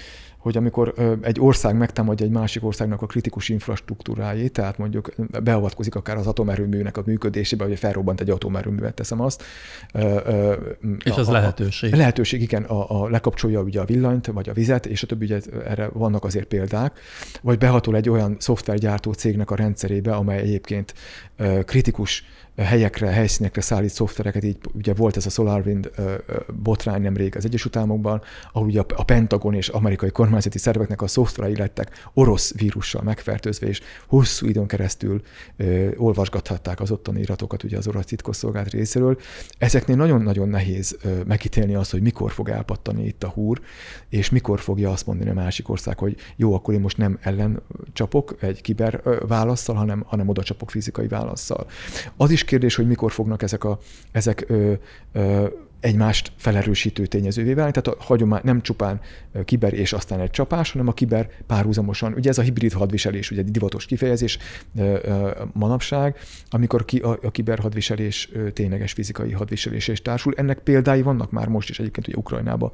hogy amikor egy ország megtámadja egy másik országnak a kritikus infrastruktúráit, tehát mondjuk beavatkozik akár az atomerőműnek a működésébe, vagy felrobbant egy atomerőművet, teszem azt. És az a, lehetőség. A, lehetőség, igen, a, a lekapcsolja ugye a villanyt, vagy a vizet, és a többi, ugye erre vannak azért példák, vagy behatol egy olyan szoftvergyártó cégnek a rendszerébe, amely egyébként kritikus helyekre, helyszínekre szállít szoftvereket, így ugye volt ez a SolarWind botrány nemrég az Egyesült Államokban, ahol ugye a Pentagon és amerikai kormány kormányzati szerveknek a szoftverei lettek orosz vírussal megfertőzve, és hosszú időn keresztül ö, olvasgathatták az ottani iratokat ugye az orosz titkosszolgált részéről. Ezeknél nagyon-nagyon nehéz ö, megítélni azt, hogy mikor fog elpattani itt a húr, és mikor fogja azt mondani a másik ország, hogy jó, akkor én most nem ellen csapok egy kiber válaszsal, hanem, hanem oda csapok fizikai válaszsal. Az is kérdés, hogy mikor fognak ezek, a, ezek ö, ö, egymást felerősítő tényezővé válni, tehát a hagyomány nem csupán kiber és aztán egy csapás, hanem a kiber párhuzamosan, ugye ez a hibrid hadviselés, ugye egy divatos kifejezés manapság, amikor ki a, a kiber hadviselés tényleges fizikai hadviselés és társul. Ennek példái vannak már most is egyébként, ugye Ukrajnában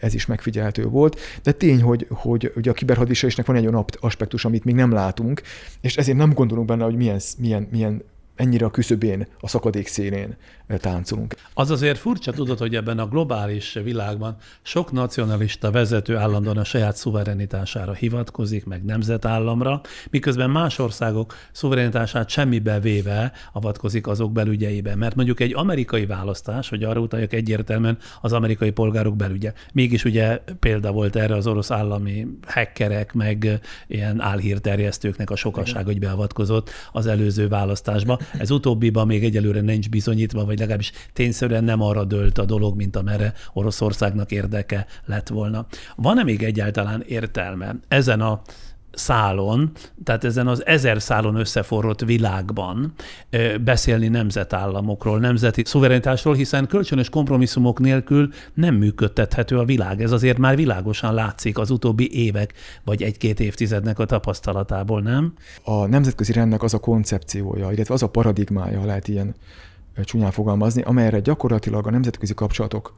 ez is megfigyelhető volt, de tény, hogy, hogy ugye a kiberhadviselésnek van egy olyan aspektus, amit még nem látunk, és ezért nem gondolunk benne, hogy milyen, milyen, milyen ennyire a küszöbén, a szakadék szélén eh, táncolunk. Az azért furcsa tudod, hogy ebben a globális világban sok nacionalista vezető állandóan a saját szuverenitására hivatkozik, meg nemzetállamra, miközben más országok szuverenitását semmibe véve avatkozik azok belügyeibe. Mert mondjuk egy amerikai választás, hogy arra utaljak egyértelműen az amerikai polgárok belügye. Mégis ugye példa volt erre az orosz állami hackerek, meg ilyen álhírterjesztőknek a sokaság, hogy beavatkozott az előző választásba. Ez utóbbiban még egyelőre nincs bizonyítva, vagy legalábbis tényszerűen nem arra dölt a dolog, mint amerre Oroszországnak érdeke lett volna. Van-e még egyáltalán értelme ezen a szálon, tehát ezen az ezer szálon összeforrott világban beszélni nemzetállamokról, nemzeti szuverenitásról, hiszen kölcsönös kompromisszumok nélkül nem működtethető a világ. Ez azért már világosan látszik az utóbbi évek vagy egy-két évtizednek a tapasztalatából, nem? A nemzetközi rendnek az a koncepciója, illetve az a paradigmája, ha lehet ilyen csúnyán fogalmazni, amelyre gyakorlatilag a nemzetközi kapcsolatok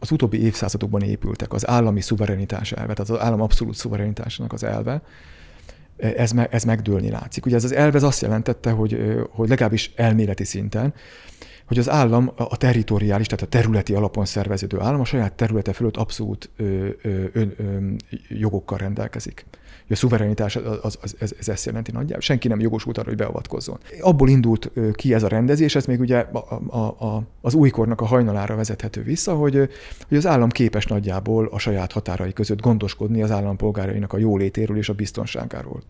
az utóbbi évszázadokban épültek, az állami szuverenitás elve, tehát az állam abszolút szuverenitásnak az elve, ez, me, ez megdőlni látszik. Ugye ez az elv ez azt jelentette, hogy, hogy legalábbis elméleti szinten, hogy az állam a territoriális, tehát a területi alapon szerveződő állam a saját területe fölött abszolút ö, ö, ö, ö, jogokkal rendelkezik a szuverenitás az, az, az, ez, ez ezt jelenti nagyjából. Senki nem jogosult arra, hogy beavatkozzon. Abból indult ki ez a rendezés, ez még ugye a, a, a, az újkornak a hajnalára vezethető vissza, hogy, hogy az állam képes nagyjából a saját határai között gondoskodni az állampolgárainak a jólétéről és a biztonságáról.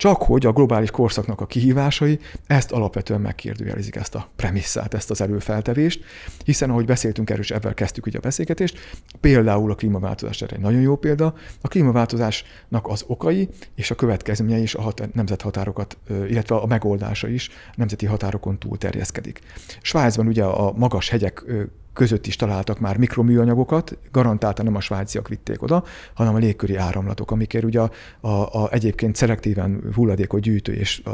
Csak hogy a globális korszaknak a kihívásai ezt alapvetően megkérdőjelezik ezt a premisszát, ezt az előfeltevést, hiszen ahogy beszéltünk erről, és ebben kezdtük ugye a beszélgetést, például a klímaváltozás erre egy nagyon jó példa, a klímaváltozásnak az okai és a következményei is a hat- nemzethatárokat, illetve a megoldása is nemzeti határokon túl terjeszkedik. Svájcban ugye a magas hegyek között is találtak már mikroműanyagokat, garantáltan nem a svájciak vitték oda, hanem a légköri áramlatok, amikért ugye a, a, a egyébként szelektíven hulladékot gyűjtő és a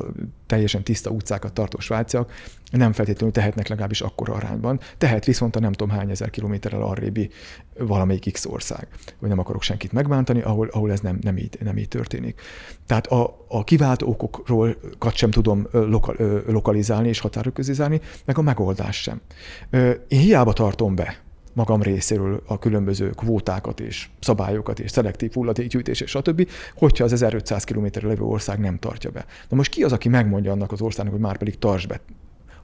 teljesen tiszta utcákat tartó svájciak nem feltétlenül tehetnek legalábbis akkora arányban. Tehet viszont a nem tudom hány ezer kilométerrel arrébi valamelyik X ország. Vagy nem akarok senkit megbántani, ahol, ahol ez nem, nem, így, nem így történik. Tehát a, a kiváltó okokról sem tudom lokal, lokalizálni és határok közizálni, meg a megoldás sem. Én hiába tartom be magam részéről a különböző kvótákat és szabályokat és szelektív hulladékgyűjtés és stb., hogyha az 1500 km levő ország nem tartja be. Na most ki az, aki megmondja annak az országnak, hogy már pedig tarts be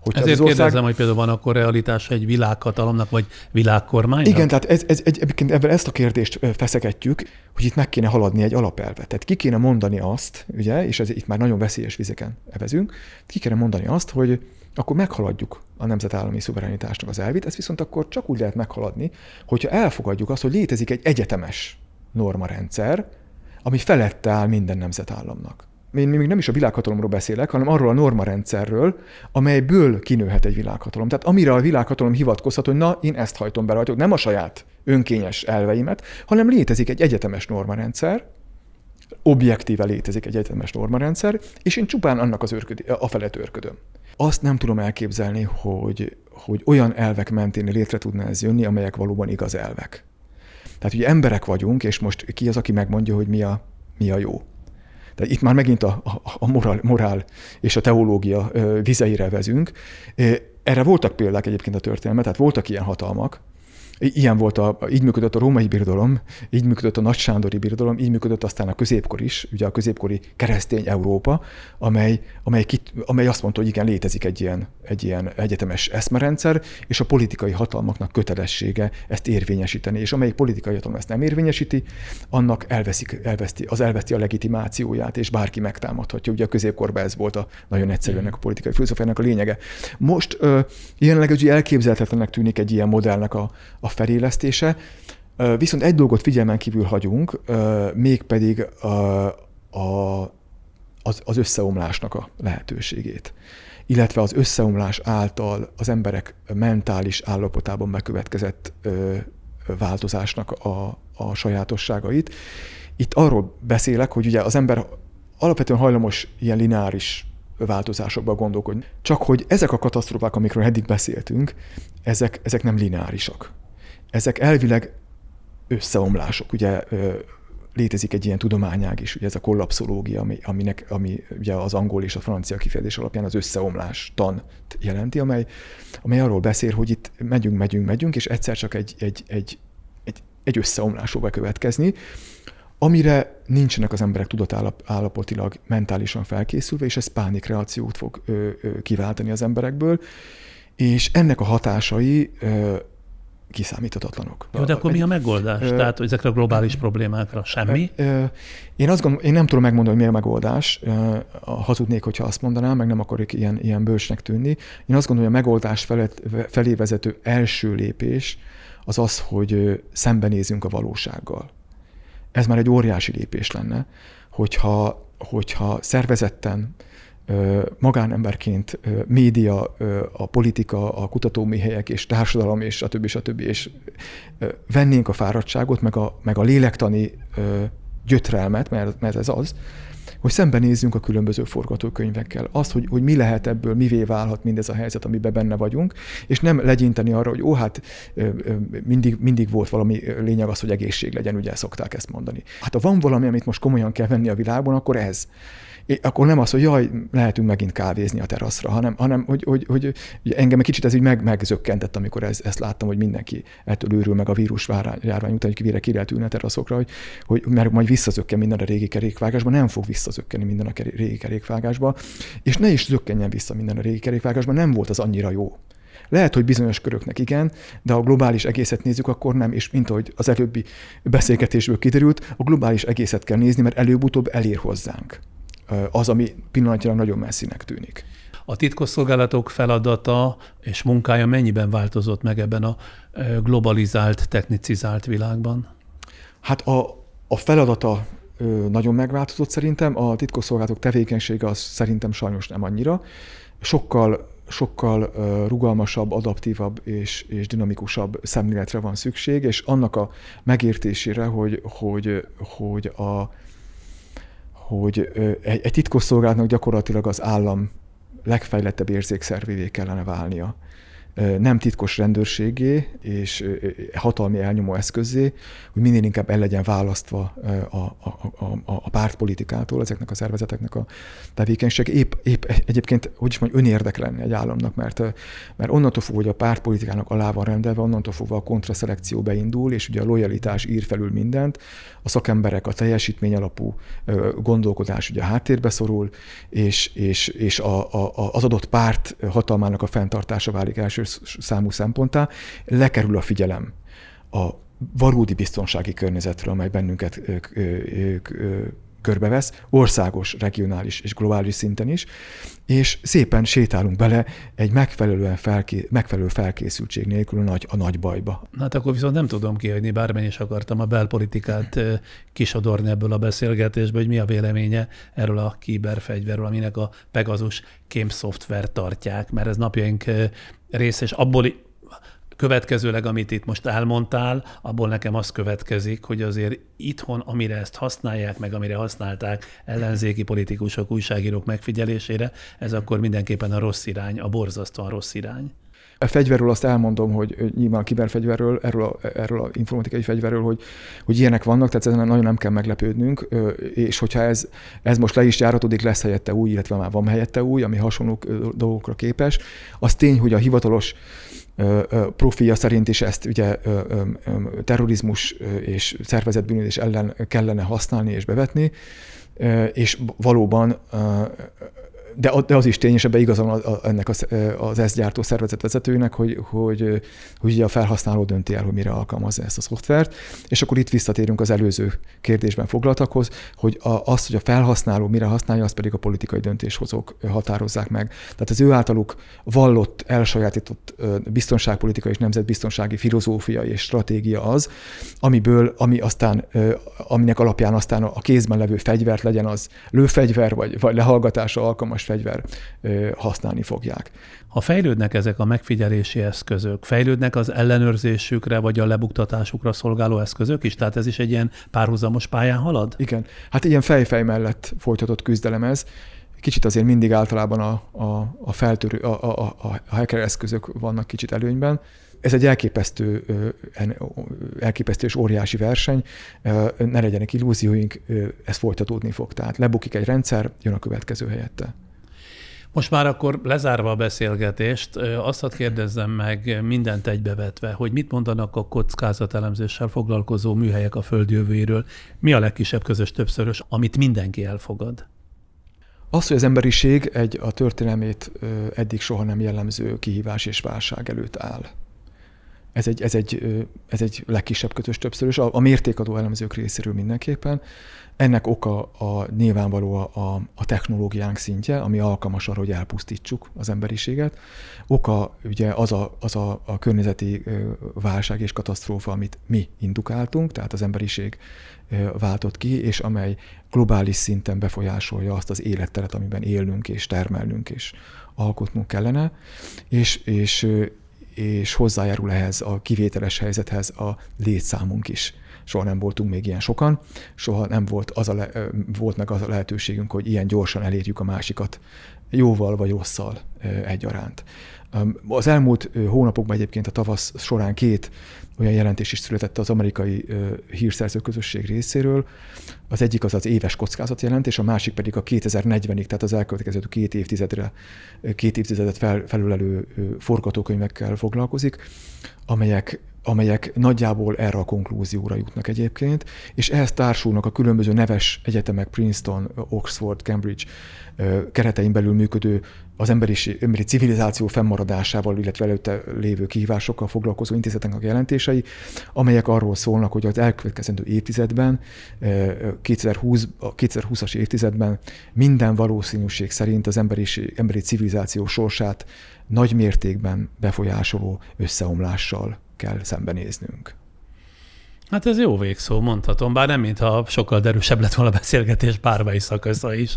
Hogyha Ezért ország... kérdezem, hogy például van akkor realitása egy világhatalomnak, vagy világkormánynak? Igen, tehát ez, ez, egy, egyébként ebben ezt a kérdést feszegetjük, hogy itt meg kéne haladni egy alapelvet. Tehát ki kéne mondani azt, ugye, és ez itt már nagyon veszélyes vizeken evezünk, ki kéne mondani azt, hogy akkor meghaladjuk a nemzetállami szuverenitásnak az elvét, ezt viszont akkor csak úgy lehet meghaladni, hogyha elfogadjuk azt, hogy létezik egy egyetemes normarendszer, ami felette áll minden nemzetállamnak én még nem is a világhatalomról beszélek, hanem arról a normarendszerről, amelyből kinőhet egy világhatalom. Tehát amire a világhatalom hivatkozhat, hogy na, én ezt hajtom be rajta, nem a saját önkényes elveimet, hanem létezik egy egyetemes normarendszer, objektíve létezik egy egyetemes normarendszer, és én csupán annak az őrköd, a felett őrködöm. Azt nem tudom elképzelni, hogy, hogy olyan elvek mentén létre tudna ez jönni, amelyek valóban igaz elvek. Tehát ugye emberek vagyunk, és most ki az, aki megmondja, hogy mi a, mi a jó. De itt már megint a, a, a morál, morál és a teológia vizeire vezünk. Erre voltak példák egyébként a történelmet, tehát voltak ilyen hatalmak, Ilyen volt, a, így működött a római birodalom, így működött a nagy sándori birodalom, így működött aztán a középkor is, ugye a középkori keresztény Európa, amely, amely, kit, amely azt mondta, hogy igen, létezik egy ilyen, egy ilyen egyetemes eszmerendszer, és a politikai hatalmaknak kötelessége ezt érvényesíteni, és amelyik politikai hatalom ezt nem érvényesíti, annak elveszik, elveszti, az elveszti a legitimációját, és bárki megtámadhatja. Ugye a középkorban ez volt a nagyon egyszerű ennek a politikai filozófiának a lényege. Most jelenleg ugye elképzelhetetlenek tűnik egy ilyen modellnek a, a felélesztése, viszont egy dolgot figyelmen kívül hagyunk, mégpedig a, a, az, az összeomlásnak a lehetőségét illetve az összeomlás által az emberek mentális állapotában bekövetkezett ö, változásnak a, a sajátosságait. Itt arról beszélek, hogy ugye az ember alapvetően hajlamos ilyen lineáris változásokba gondolkodni. Csak hogy ezek a katasztrófák, amikről eddig beszéltünk, ezek, ezek nem lineárisak. Ezek elvileg összeomlások. Ugye létezik egy ilyen tudományág is, ugye ez a kollapszológia, ami, aminek, ami ugye az angol és a francia kifejezés alapján az összeomlás tant jelenti, amely, amely arról beszél, hogy itt megyünk, megyünk, megyünk, és egyszer csak egy, egy, egy, egy, egy összeomlás fog bekövetkezni, amire nincsenek az emberek tudatállapotilag mentálisan felkészülve, és ez pánikreakciót fog ö, ö, kiváltani az emberekből, és ennek a hatásai ö, kiszámíthatatlanok. Jó, de akkor mi a megoldás? Ö, Tehát ezekre a globális problémákra semmi? Ö, én azt gondolom, én nem tudom megmondani, hogy mi a megoldás. Hazudnék, hogyha azt mondanám, meg nem akarok ilyen, ilyen bölcsnek tűnni. Én azt gondolom, hogy a megoldás felé, felé vezető első lépés az az, hogy szembenézünk a valósággal. Ez már egy óriási lépés lenne, hogyha, hogyha szervezetten, magánemberként média, a politika, a kutatóműhelyek és társadalom és stb. stb. és vennénk a fáradtságot, meg a, meg a lélektani gyötrelmet, mert, mert ez az, hogy szembenézzünk a különböző forgatókönyvekkel. Azt, hogy, hogy mi lehet ebből, mivé válhat mindez a helyzet, amiben benne vagyunk, és nem legyinteni arra, hogy ó, hát mindig, mindig volt valami lényeg az, hogy egészség legyen, ugye szokták ezt mondani. Hát ha van valami, amit most komolyan kell venni a világban, akkor ez akkor nem az, hogy jaj, lehetünk megint kávézni a teraszra, hanem, hanem hogy, hogy, hogy, hogy engem egy kicsit ez így meg, megzökkentett, amikor ez, ezt láttam, hogy mindenki ettől őrül meg a vírus járvány után, hogy ki lehet ülni a teraszokra, hogy, hogy mert majd visszazökken minden a régi kerékvágásba, nem fog visszazökkenni minden a régi kerékvágásba, és ne is zökkenjen vissza minden a régi kerékvágásba, nem volt az annyira jó. Lehet, hogy bizonyos köröknek igen, de a globális egészet nézzük, akkor nem, és mint ahogy az előbbi beszélgetésből kiderült, a globális egészet kell nézni, mert előbb-utóbb elér hozzánk az, ami pillanatilag nagyon messzinek tűnik. A titkosszolgálatok feladata és munkája mennyiben változott meg ebben a globalizált, technicizált világban? Hát a, a feladata nagyon megváltozott szerintem, a titkosszolgálatok tevékenysége az szerintem sajnos nem annyira. Sokkal sokkal rugalmasabb, adaptívabb és, és dinamikusabb szemléletre van szükség, és annak a megértésére, hogy, hogy, hogy a, hogy egy, egy titkosszolgálatnak gyakorlatilag az állam legfejlettebb érzékszervévé kellene válnia nem titkos rendőrségé és hatalmi elnyomó eszközé, hogy minél inkább el legyen választva a, a, a, a pártpolitikától ezeknek a szervezeteknek a tevékenység. Épp, épp egyébként, hogy is mondjam, önérdek lenne egy államnak, mert, mert onnantól fogva, hogy a pártpolitikának alá van rendelve, onnantól fogva a kontraszelekció beindul, és ugye a lojalitás ír felül mindent, a szakemberek, a teljesítmény alapú gondolkodás ugye a háttérbe szorul, és, és, és a, a, az adott párt hatalmának a fenntartása válik első számú szemponttá, lekerül a figyelem a valódi biztonsági környezetről, amely bennünket körbevesz, országos, regionális és globális szinten is, és szépen sétálunk bele egy megfelelően felké, megfelelő felkészültség nélkül a nagy, a nagy bajba. Hát akkor viszont nem tudom kihagyni, bármennyi is akartam a belpolitikát kisodorni ebből a beszélgetésből, hogy mi a véleménye erről a kiberfegyverről, aminek a Pegasus kém szoftver tartják, mert ez napjaink része, és abból következőleg, amit itt most elmondtál, abból nekem az következik, hogy azért itthon, amire ezt használják, meg amire használták ellenzéki politikusok, újságírók megfigyelésére, ez akkor mindenképpen a rossz irány, a borzasztóan rossz irány. A fegyverről azt elmondom, hogy nyilván a kiberfegyverről, erről a, erről a informatikai fegyverről, hogy, hogy ilyenek vannak, tehát ezen nagyon nem kell meglepődnünk, és hogyha ez, ez most le is járatodik, lesz helyette új, illetve már van helyette új, ami hasonló dolgokra képes. Az tény, hogy a hivatalos profilja szerint is ezt ugye terrorizmus és szervezetbűnözés ellen kellene használni és bevetni, és valóban de, de az is tény, és ebben igazam ennek az, az ezt gyártó szervezet vezetőnek, hogy, hogy, hogy a felhasználó dönti el, hogy mire alkalmazza ezt a szoftvert. És akkor itt visszatérünk az előző kérdésben foglaltakhoz, hogy a, azt, hogy a felhasználó mire használja, azt pedig a politikai döntéshozók határozzák meg. Tehát az ő általuk vallott, elsajátított biztonságpolitikai és nemzetbiztonsági filozófia és stratégia az, amiből, ami aztán, aminek alapján aztán a kézben levő fegyvert legyen az lőfegyver, vagy, vagy lehallgatásra alkalmas hatalmas fegyver használni fogják. Ha fejlődnek ezek a megfigyelési eszközök, fejlődnek az ellenőrzésükre vagy a lebuktatásukra szolgáló eszközök is? Tehát ez is egy ilyen párhuzamos pályán halad? Igen. Hát ilyen fejfej mellett folytatott küzdelem ez. Kicsit azért mindig általában a, a, a feltörő, a, a, a hacker eszközök vannak kicsit előnyben. Ez egy elképesztő, elképesztő és óriási verseny, ne legyenek illúzióink, ez folytatódni fog. Tehát lebukik egy rendszer, jön a következő helyette. Most már akkor lezárva a beszélgetést, azt hadd kérdezzem meg mindent egybevetve, hogy mit mondanak a kockázatelemzéssel foglalkozó műhelyek a föld jövőjéről, mi a legkisebb közös többszörös, amit mindenki elfogad? Az, hogy az emberiség egy a történelmét eddig soha nem jellemző kihívás és válság előtt áll. Ez egy, ez egy, ez egy legkisebb kötős többszörös, a, a mértékadó elemzők részéről mindenképpen. Ennek oka a, nyilvánvaló a, a technológiánk szintje, ami alkalmas arra, hogy elpusztítsuk az emberiséget. Oka ugye az a, az a, a környezeti válság és katasztrófa, amit mi indukáltunk, tehát az emberiség váltott ki, és amely globális szinten befolyásolja azt az életteret, amiben élnünk és termelnünk és alkotnunk kellene, és, és és hozzájárul ehhez a kivételes helyzethez a létszámunk is. Soha nem voltunk még ilyen sokan, soha nem volt, az a le, volt meg az a lehetőségünk, hogy ilyen gyorsan elérjük a másikat, jóval vagy rosszal egyaránt. Az elmúlt hónapokban egyébként a tavasz során két olyan jelentés is született az amerikai hírszerző közösség részéről. Az egyik az az éves kockázatjelentés, a másik pedig a 2040-ig, tehát az elkövetkező két évtizedre, két évtizedet fel, felülelő forgatókönyvekkel foglalkozik, amelyek amelyek nagyjából erre a konklúzióra jutnak egyébként, és ehhez társulnak a különböző neves egyetemek, Princeton, Oxford, Cambridge keretein belül működő az emberi, emberi civilizáció fennmaradásával, illetve előtte lévő kihívásokkal foglalkozó intézeteknek a jelentései, amelyek arról szólnak, hogy az elkövetkezendő évtizedben, 2020, a 2020-as évtizedben minden valószínűség szerint az emberi, emberi civilizáció sorsát nagy mértékben befolyásoló összeomlással kell szembenéznünk. Hát ez jó végszó, mondhatom, bár nem mintha sokkal derűsebb lett volna a beszélgetés bármely szakasza is.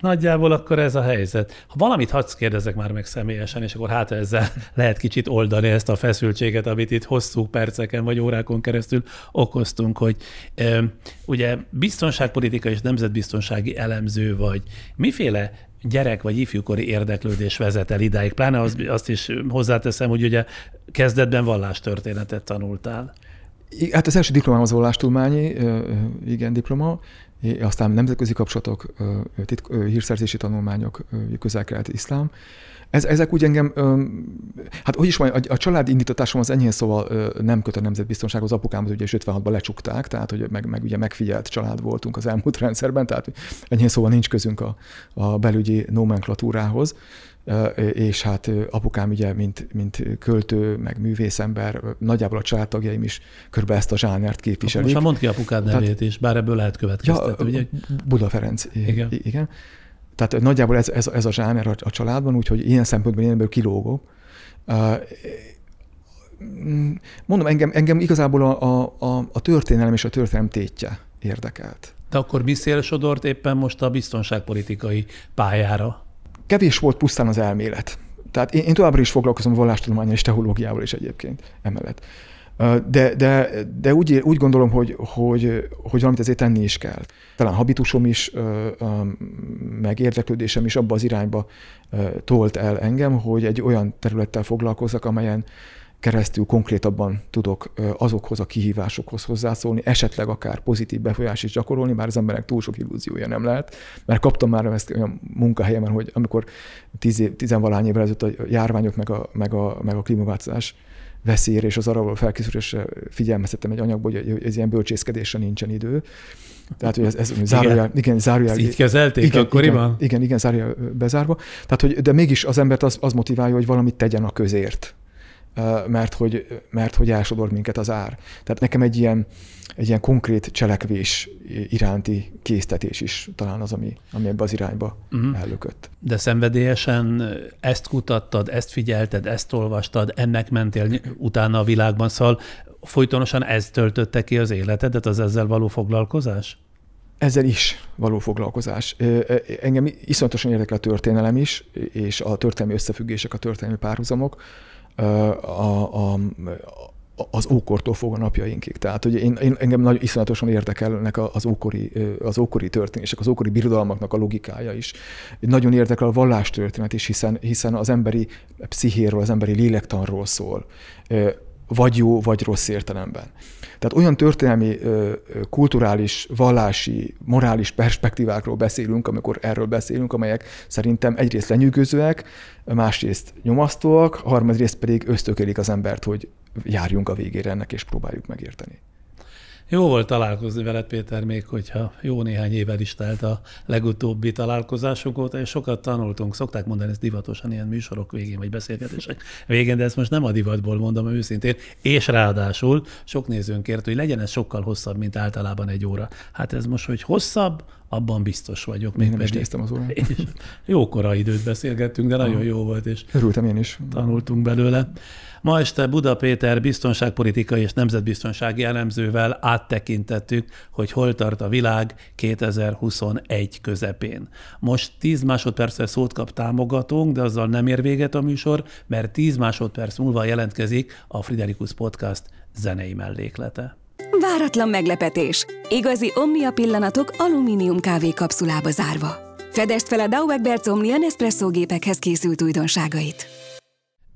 Nagyjából akkor ez a helyzet. Ha valamit hadsz kérdezek már meg személyesen, és akkor hát ezzel lehet kicsit oldani ezt a feszültséget, amit itt hosszú perceken vagy órákon keresztül okoztunk, hogy e, ugye biztonságpolitika és nemzetbiztonsági elemző vagy. Miféle gyerek vagy ifjúkori érdeklődés vezet el idáig? Pláne az, azt is hozzáteszem, hogy ugye kezdetben vallástörténetet tanultál. Hát az első diplomám az vallástulmányi, igen, diploma, aztán nemzetközi kapcsolatok, titk, hírszerzési tanulmányok, közel-kelet iszlám. Ez, ezek úgy engem, hát hogy is mondjam, a, a család indítatásom az enyhén szóval nem köt a nemzetbiztonsághoz, apukámat ugye 56-ban lecsukták, tehát hogy meg, meg ugye megfigyelt család voltunk az elmúlt rendszerben, tehát enyhén szóval nincs közünk a, a belügyi nomenklatúrához és hát apukám ugye, mint, mint költő, meg művészember, nagyjából a családtagjaim is körbe ezt a zsánert képviselik. Most már mondd ki apukád nevét Tehát, is, bár ebből lehet következtetni, ja, ugye? Buda Ferenc. Igen. igen. Tehát nagyjából ez, ez, ez a zsáner a, a családban, úgyhogy ilyen szempontból én ebből kilógok. Mondom, engem, engem igazából a, a, a történelem és a történelem tétje érdekelt. De akkor mi szélsodort éppen most a biztonságpolitikai pályára? Kevés volt pusztán az elmélet. Tehát én, én továbbra is foglalkozom vallástudományal és teológiával is egyébként emellett. De, de, de úgy, úgy gondolom, hogy, hogy, hogy valamit ezért tenni is kell. Talán habitusom is, meg érdeklődésem is abba az irányba tolt el engem, hogy egy olyan területtel foglalkozzak, amelyen keresztül konkrétabban tudok azokhoz a kihívásokhoz hozzászólni, esetleg akár pozitív befolyást is gyakorolni, már az emberek túl sok illúziója nem lehet, mert kaptam már ezt olyan munkahelyemen, hogy amikor tíz év, tizenvalány évvel ezelőtt a járványok meg a, meg a, meg a klímaváltozás veszélyére és az arra való felkészülésre figyelmeztettem egy anyagból, hogy ez ilyen bölcsészkedésre nincsen idő. Tehát, hogy ez, ez zárójel, igen, zárójel. Így kezelték igen, akkoriban? Igen, igen, igen, zárójel bezárva. Tehát, hogy, de mégis az embert az, az motiválja, hogy valamit tegyen a közért mert hogy, mert hogy elsodor minket az ár. Tehát nekem egy ilyen, egy ilyen konkrét cselekvés iránti késztetés is talán az, ami, ami ebbe az irányba uh-huh. ellökött. De szenvedélyesen ezt kutattad, ezt figyelted, ezt olvastad, ennek mentél utána a világban, szóval folytonosan ez töltötte ki az életedet, az ezzel való foglalkozás? Ezzel is való foglalkozás. Engem iszonyatosan érdekel a történelem is, és a történelmi összefüggések, a történelmi párhuzamok a, a, az ókortól fog a napjainkig. Tehát, hogy én, én engem nagyon iszonyatosan érdekelnek az ókori, az ókori történések, az ókori birodalmaknak a logikája is. Nagyon érdekel a vallástörténet is, hiszen, hiszen az emberi pszichéről, az emberi lélektanról szól vagy jó, vagy rossz értelemben. Tehát olyan történelmi, kulturális, vallási, morális perspektívákról beszélünk, amikor erről beszélünk, amelyek szerintem egyrészt lenyűgözőek, másrészt nyomasztóak, harmadrészt pedig ösztökélik az embert, hogy járjunk a végére ennek, és próbáljuk megérteni. Jó volt találkozni veled, Péter, még hogyha jó néhány évvel is telt a legutóbbi találkozásunk óta, és sokat tanultunk. Szokták mondani ezt divatosan ilyen műsorok végén, vagy beszélgetések végén, de ezt most nem a divatból mondom őszintén. És ráadásul sok nézőnk kért, hogy legyen ez sokkal hosszabb, mint általában egy óra. Hát ez most, hogy hosszabb, abban biztos vagyok. Még nem pedig. is néztem az órát. Jó korai időt beszélgettünk, de nagyon jó volt, és Örültem én is. tanultunk belőle. Ma este Buda Péter biztonságpolitikai és nemzetbiztonsági elemzővel áttekintettük, hogy hol tart a világ 2021 közepén. Most 10 másodpercre szót kap támogatónk, de azzal nem ér véget a műsor, mert 10 másodperc múlva jelentkezik a Friderikus Podcast zenei melléklete. Váratlan meglepetés! Igazi Omnia pillanatok alumínium kávé kapszulába zárva. Fedest fel a Dauegberts Omnia Nespresso gépekhez készült újdonságait.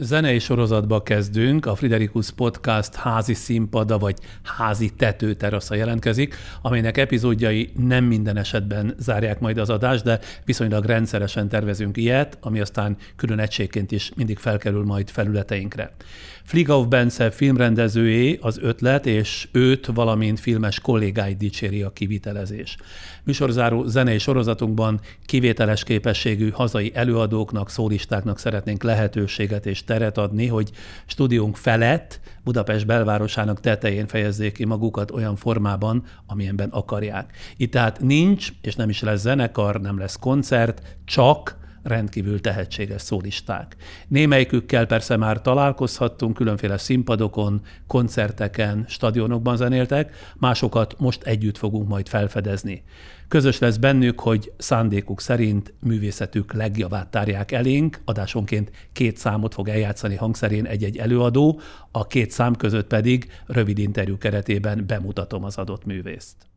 Zenei sorozatba kezdünk, a Friderikus Podcast házi színpada vagy házi tetőterasza jelentkezik, amelynek epizódjai nem minden esetben zárják majd az adást, de viszonylag rendszeresen tervezünk ilyet, ami aztán külön egységként is mindig felkerül majd felületeinkre. Fligauf Bence filmrendezőjé az ötlet, és őt, valamint filmes kollégáit dicséri a kivitelezés. Műsorzáró zenei sorozatunkban kivételes képességű hazai előadóknak, szólistáknak szeretnénk lehetőséget és teret adni, hogy stúdiónk felett Budapest belvárosának tetején fejezzék ki magukat olyan formában, amilyenben akarják. Itt tehát nincs, és nem is lesz zenekar, nem lesz koncert, csak rendkívül tehetséges szólisták. Némelyikükkel persze már találkozhattunk, különféle színpadokon, koncerteken, stadionokban zenéltek, másokat most együtt fogunk majd felfedezni. Közös lesz bennük, hogy szándékuk szerint művészetük legjavát tárják elénk, adásonként két számot fog eljátszani hangszerén egy-egy előadó, a két szám között pedig rövid interjú keretében bemutatom az adott művészt.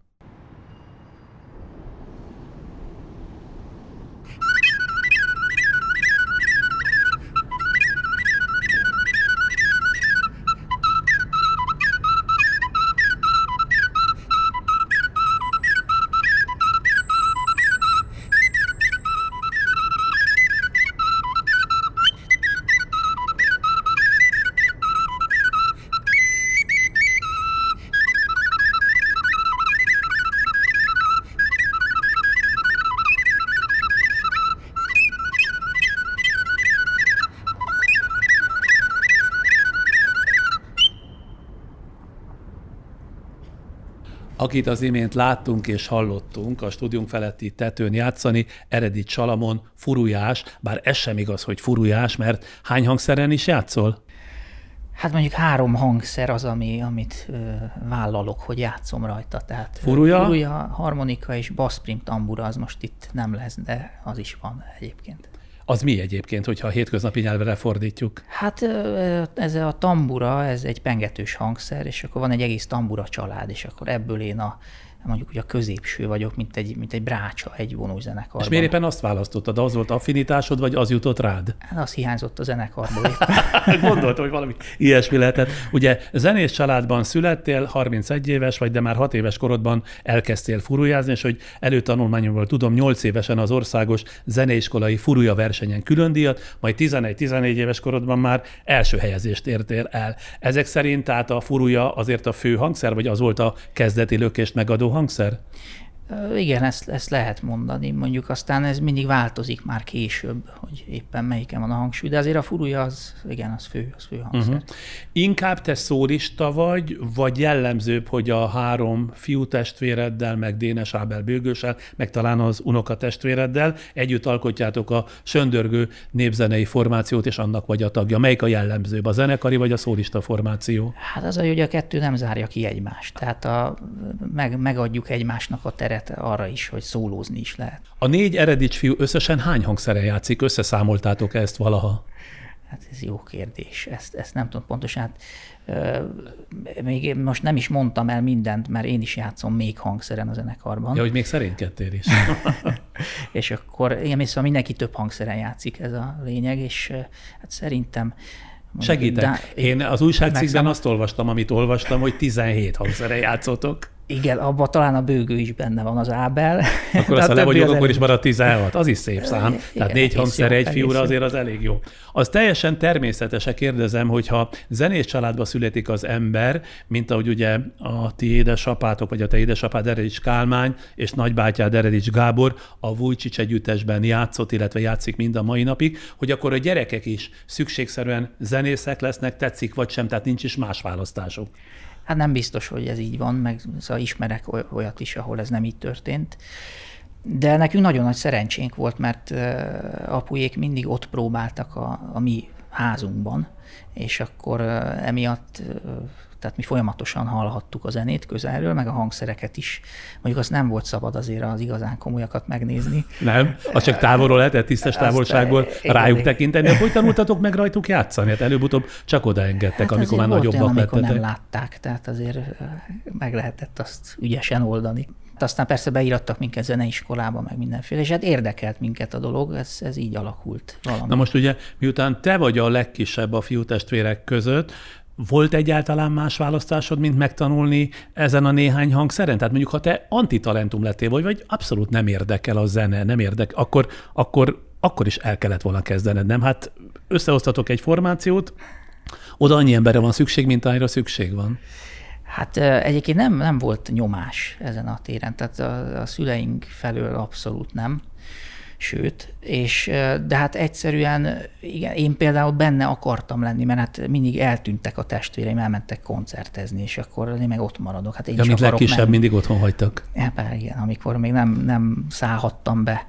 Akit az imént láttunk és hallottunk a stúdium feletti tetőn játszani, Eredi Salamon, furujás, bár ez sem igaz, hogy furujás, mert hány hangszeren is játszol? Hát mondjuk három hangszer az, ami, amit ö, vállalok, hogy játszom rajta. Tehát furuja? furuja, harmonika és bassprim tambura, az most itt nem lesz, de az is van egyébként. Az mi egyébként, hogyha a hétköznapi nyelvre fordítjuk? Hát ez a tambura, ez egy pengetős hangszer, és akkor van egy egész tambura család, és akkor ebből én a mondjuk ugye a középső vagyok, mint egy, mint egy brácsa egy vonós zenekarban. És miért éppen azt választottad? Az volt affinitásod, vagy az jutott rád? Hát az hiányzott a zenekarból. Gondoltam, hogy valami ilyesmi lehetett. Ugye zenés családban születtél, 31 éves vagy, de már 6 éves korodban elkezdtél furujázni, és hogy előtanulmányomból tudom, 8 évesen az országos zeneiskolai furuja versenyen külön díjat, majd 11-14 éves korodban már első helyezést értél el. Ezek szerint tehát a furuja azért a fő hangszer, vagy az volt a kezdeti lökést megadó hangszer? Igen, ezt, ezt lehet mondani. Mondjuk aztán ez mindig változik már később, hogy éppen melyiken van a hangsúly, de azért a furúja az, igen, az fő, az fő hangszer. Uh-huh. Inkább te szólista vagy, vagy jellemzőbb, hogy a három fiú testvéreddel, meg Dénes Ábel bőgősel, meg talán az unoka testvéreddel együtt alkotjátok a söndörgő népzenei formációt, és annak vagy a tagja. Melyik a jellemzőbb, a zenekari vagy a szólista formáció? Hát az, hogy a kettő nem zárja ki egymást. Tehát a, meg, megadjuk egymásnak a teret teret arra is, hogy szólózni is lehet. A négy eredics fiú összesen hány hangszeren játszik? Összeszámoltátok ezt valaha? Hát ez jó kérdés. Ezt, ezt nem tudom pontosan. Hát, még most nem is mondtam el mindent, mert én is játszom még hangszeren a zenekarban. Ja, hogy még szerénykedtél is. és akkor igen, szóval mindenki több hangszeren játszik, ez a lényeg, és hát szerintem Segítek. Én az újságcikkben azt olvastam, amit olvastam, hogy 17 hangszeren játszotok. Igen, abban talán a bőgő is benne van, az Ábel. Akkor azt, ha le vagyok, akkor is marad 16. Az is szép szám. Igen, Tehát négy hangszer egy fiúra azért az elég jó. Az teljesen természetes, kérdezem, hogyha zenés családba születik az ember, mint ahogy ugye a ti édesapátok, vagy a te édesapád Eredics Kálmány, és nagybátyád Eredics Gábor a Vujcsics együttesben játszott, illetve játszik mind a mai napig, hogy akkor a gyerekek is szükségszerűen zenészek lesznek, tetszik vagy sem, tehát nincs is más választásuk. Hát nem biztos, hogy ez így van, meg szóval ismerek olyat is, ahol ez nem így történt. De nekünk nagyon nagy szerencsénk volt, mert apujék mindig ott próbáltak a, a mi házunkban, és akkor emiatt tehát mi folyamatosan hallhattuk a zenét közelről, meg a hangszereket is. Mondjuk azt nem volt szabad azért az igazán komolyakat megnézni. Nem? Az csak távolról lehetett tisztes távolságból azt, rájuk tekinteni. Hogy tanultatok meg rajtuk játszani? Hát előbb-utóbb csak odaengedtek, hát amikor már nagyobbak olyan, amikor lettetek. nem látták, tehát azért meg lehetett azt ügyesen oldani. Aztán persze beírattak minket zeneiskolába, meg mindenféle, és hát érdekelt minket a dolog, ez, ez így alakult valami. Na most ugye, miután te vagy a legkisebb a fiútestvérek között, volt egyáltalán más választásod, mint megtanulni ezen a néhány hangszeren? Tehát mondjuk, ha te antitalentum lettél, vagy, vagy abszolút nem érdekel a zene, nem érdekel, akkor, akkor, akkor is el kellett volna kezdened, nem? Hát összehoztatok egy formációt, oda annyi emberre van szükség, mint annyira szükség van. Hát egyébként nem, nem volt nyomás ezen a téren, tehát a, a szüleink felől abszolút nem sőt, és, de hát egyszerűen, igen, én például benne akartam lenni, mert hát mindig eltűntek a testvéreim, elmentek koncertezni, és akkor én meg ott maradok. Hát én ja, mint legkisebb menni. mindig otthon hagytak. Ja, igen, amikor még nem, nem szállhattam be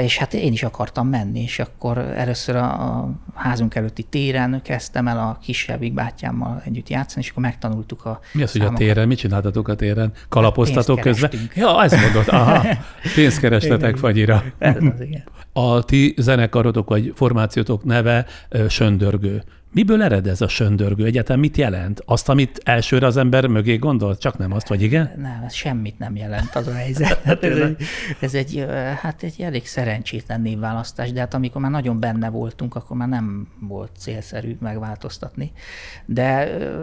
és hát én is akartam menni, és akkor először a, házunk előtti téren kezdtem el a kisebbik bátyámmal együtt játszani, és akkor megtanultuk a Mi az, hogy a téren? Mit csináltatok a téren? Kalapoztatok közben? Ja, ez mondott. Aha, pénzt kerestetek fagyira. Ez az, igen. A ti zenekarotok vagy formációtok neve Söndörgő. Miből ered ez a söndörgő? Egyetem mit jelent? Azt, amit elsőre az ember mögé gondolt? Csak nem azt, vagy igen? Nem, ez semmit nem jelent az a helyzet. Hát ez, egy, ez egy, hát egy elég szerencsétlen névválasztás, de hát amikor már nagyon benne voltunk, akkor már nem volt célszerű megváltoztatni. De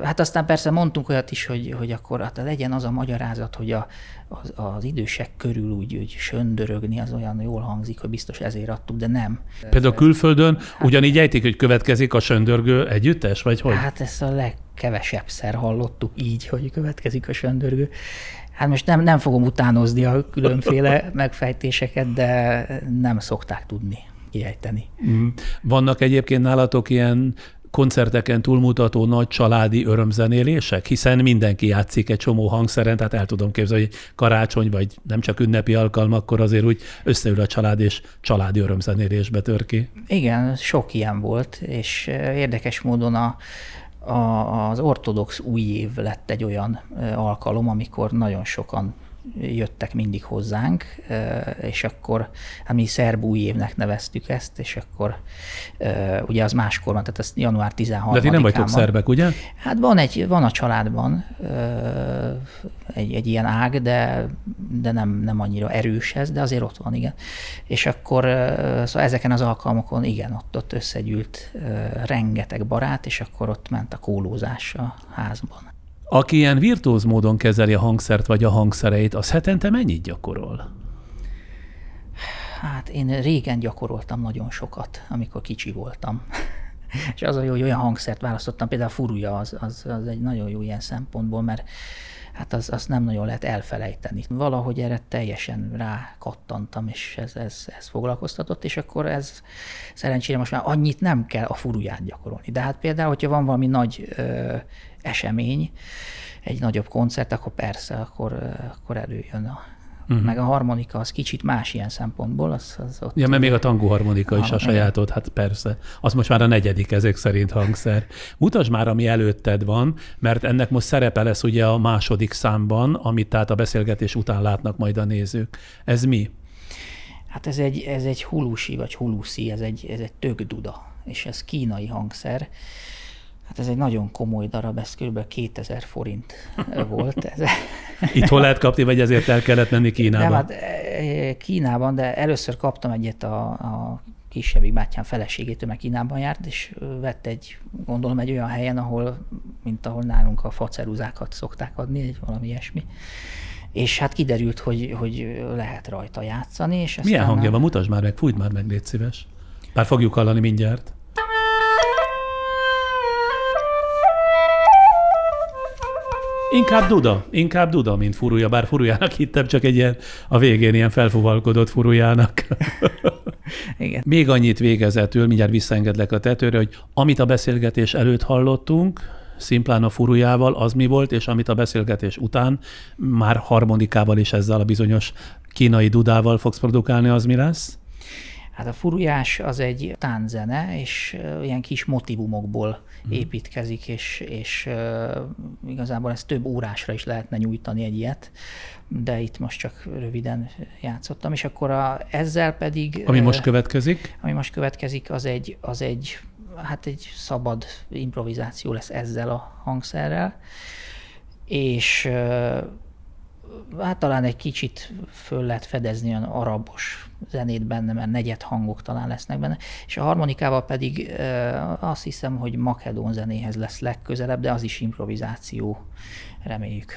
hát aztán persze mondtunk olyat is, hogy, hogy akkor hát legyen az a magyarázat, hogy a, az, az idősek körül úgy, úgy söndörögni, az olyan jól hangzik, hogy biztos ezért adtuk, de nem. Például külföldön hát, ugyanígy ejtik, hogy következik a söndörgő együttes, vagy hogy? Hát ezt a legkevesebbszer hallottuk így, hogy következik a söndörgő. Hát most nem, nem fogom utánozni a különféle megfejtéseket, de nem szokták tudni kiejteni. Mm. Vannak egyébként nálatok ilyen koncerteken túlmutató nagy családi örömzenélések, hiszen mindenki játszik egy csomó hangszeren, tehát el tudom képzelni, hogy karácsony, vagy nem csak ünnepi alkalmakkor azért úgy összeül a család, és családi örömzenélésbe tör ki. Igen, sok ilyen volt, és érdekes módon a, a, az ortodox új év lett egy olyan alkalom, amikor nagyon sokan jöttek mindig hozzánk, és akkor hát mi szerb új évnek neveztük ezt, és akkor ugye az máskor van, tehát ez január 13 De ti nem vagytok szerbek, ugye? Hát van, egy, van a családban egy, egy ilyen ág, de, de nem, nem annyira erős ez, de azért ott van, igen. És akkor szóval ezeken az alkalmakon igen, ott, ott összegyűlt rengeteg barát, és akkor ott ment a kólózás a házban. Aki ilyen virtuóz módon kezeli a hangszert vagy a hangszereit, az hetente mennyit gyakorol? Hát én régen gyakoroltam nagyon sokat, amikor kicsi voltam. És az a jó, hogy olyan hangszert választottam, például a furuja az, az, az egy nagyon jó ilyen szempontból, mert hát az, azt nem nagyon lehet elfelejteni. Valahogy erre teljesen rákattantam, és ez, ez, ez foglalkoztatott, és akkor ez szerencsére most már annyit nem kell a furuját gyakorolni. De hát például, hogyha van valami nagy ö, esemény, egy nagyobb koncert, akkor persze, akkor, akkor előjön a, Uh-huh. Meg a harmonika az kicsit más ilyen szempontból. Az, az ott ja, mert még a tangó harmonika is a sajátod, hát persze. Az most már a negyedik ezek szerint hangszer. Mutasd már, ami előtted van, mert ennek most szerepe lesz ugye a második számban, amit tehát a beszélgetés után látnak majd a nézők. Ez mi? Hát ez egy, ez egy hulusi, vagy huluszi, ez egy, ez egy tökduda, és ez kínai hangszer. Hát ez egy nagyon komoly darab, ez kb. 2000 forint volt. Ez. Itt hol lehet kapni, vagy ezért el kellett menni Kínában? Nem, hát e, Kínában, de először kaptam egyet a, a kisebbik bátyám feleségétől, meg Kínában járt, és vett egy, gondolom egy olyan helyen, ahol, mint ahol nálunk a faceruzákat szokták adni, egy valami ilyesmi. És hát kiderült, hogy, hogy lehet rajta játszani. És Milyen hangja van? Mutasd már meg, fújt már meg, légy szíves. Bár fogjuk hallani mindjárt. Inkább Duda, inkább Duda, mint furúja, bár furújának hittem, csak egy ilyen a végén ilyen felfuvalkodott furújának. Igen. Még annyit végezetül, mindjárt visszaengedlek a tetőre, hogy amit a beszélgetés előtt hallottunk, szimplán a furujával, az mi volt, és amit a beszélgetés után már harmonikával és ezzel a bizonyos kínai dudával fogsz produkálni, az mi lesz? Hát a furujás az egy tánzene, és ilyen kis motivumokból. Építkezik, és, és uh, igazából ezt több órásra is lehetne nyújtani egy ilyet, de itt most csak röviden játszottam, és akkor a, ezzel pedig... Ami most következik? Ami most következik, az egy, az egy, hát egy szabad improvizáció lesz ezzel a hangszerrel, és hát talán egy kicsit föl lehet fedezni olyan arabos zenét benne, mert negyed hangok talán lesznek benne, és a harmonikával pedig azt hiszem, hogy makedón zenéhez lesz legközelebb, de az is improvizáció, reméljük.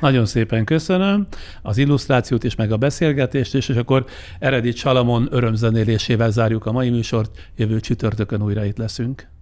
Nagyon szépen köszönöm az illusztrációt és meg a beszélgetést, és, és akkor Eredit Salamon örömzenélésével zárjuk a mai műsort, jövő csütörtökön újra itt leszünk.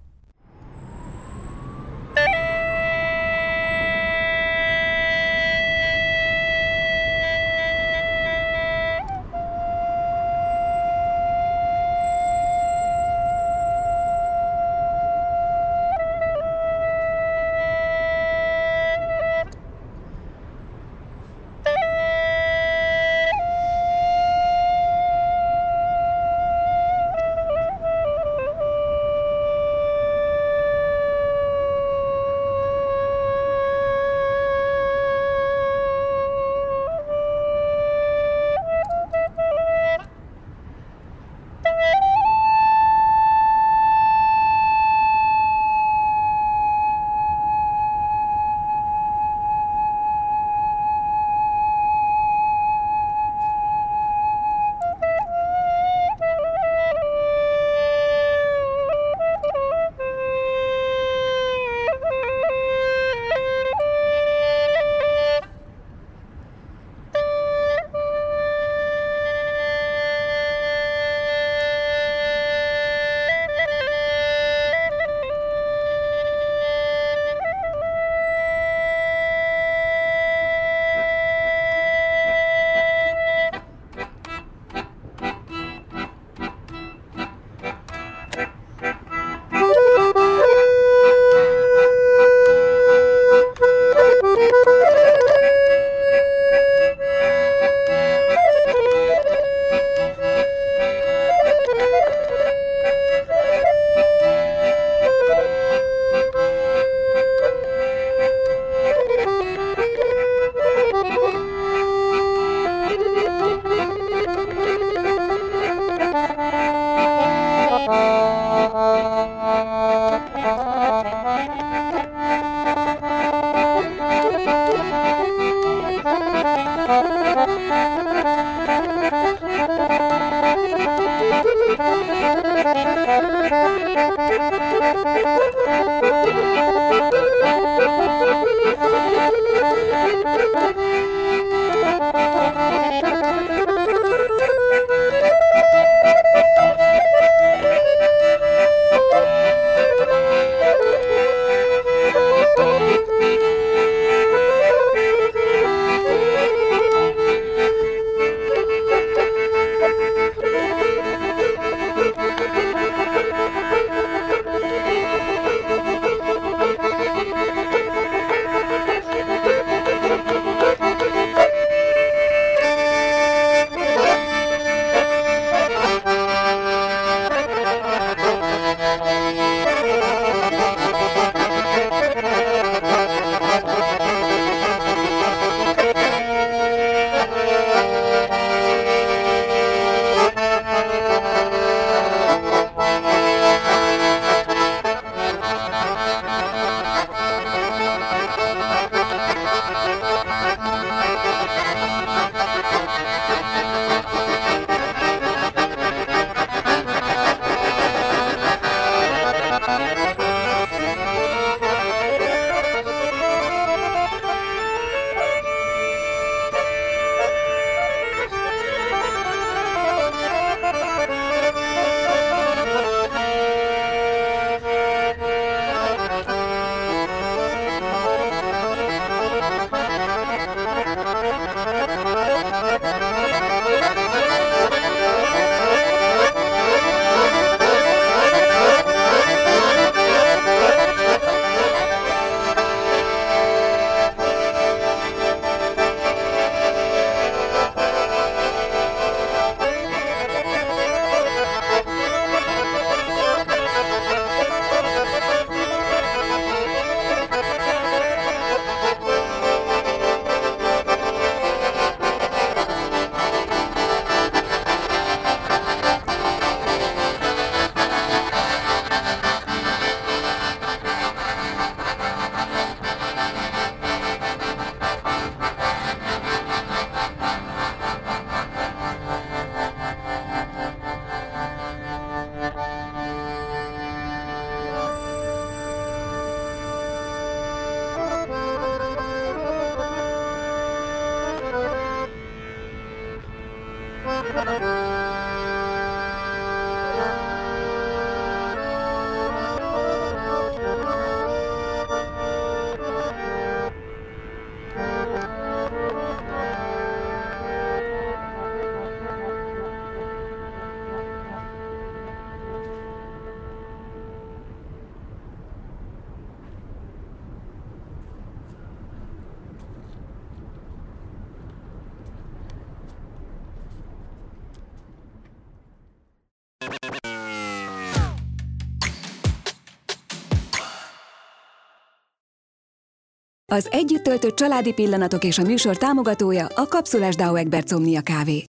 Az együtt töltött családi pillanatok és a műsor támogatója a Kapszulás Dauer Somnia Kávé.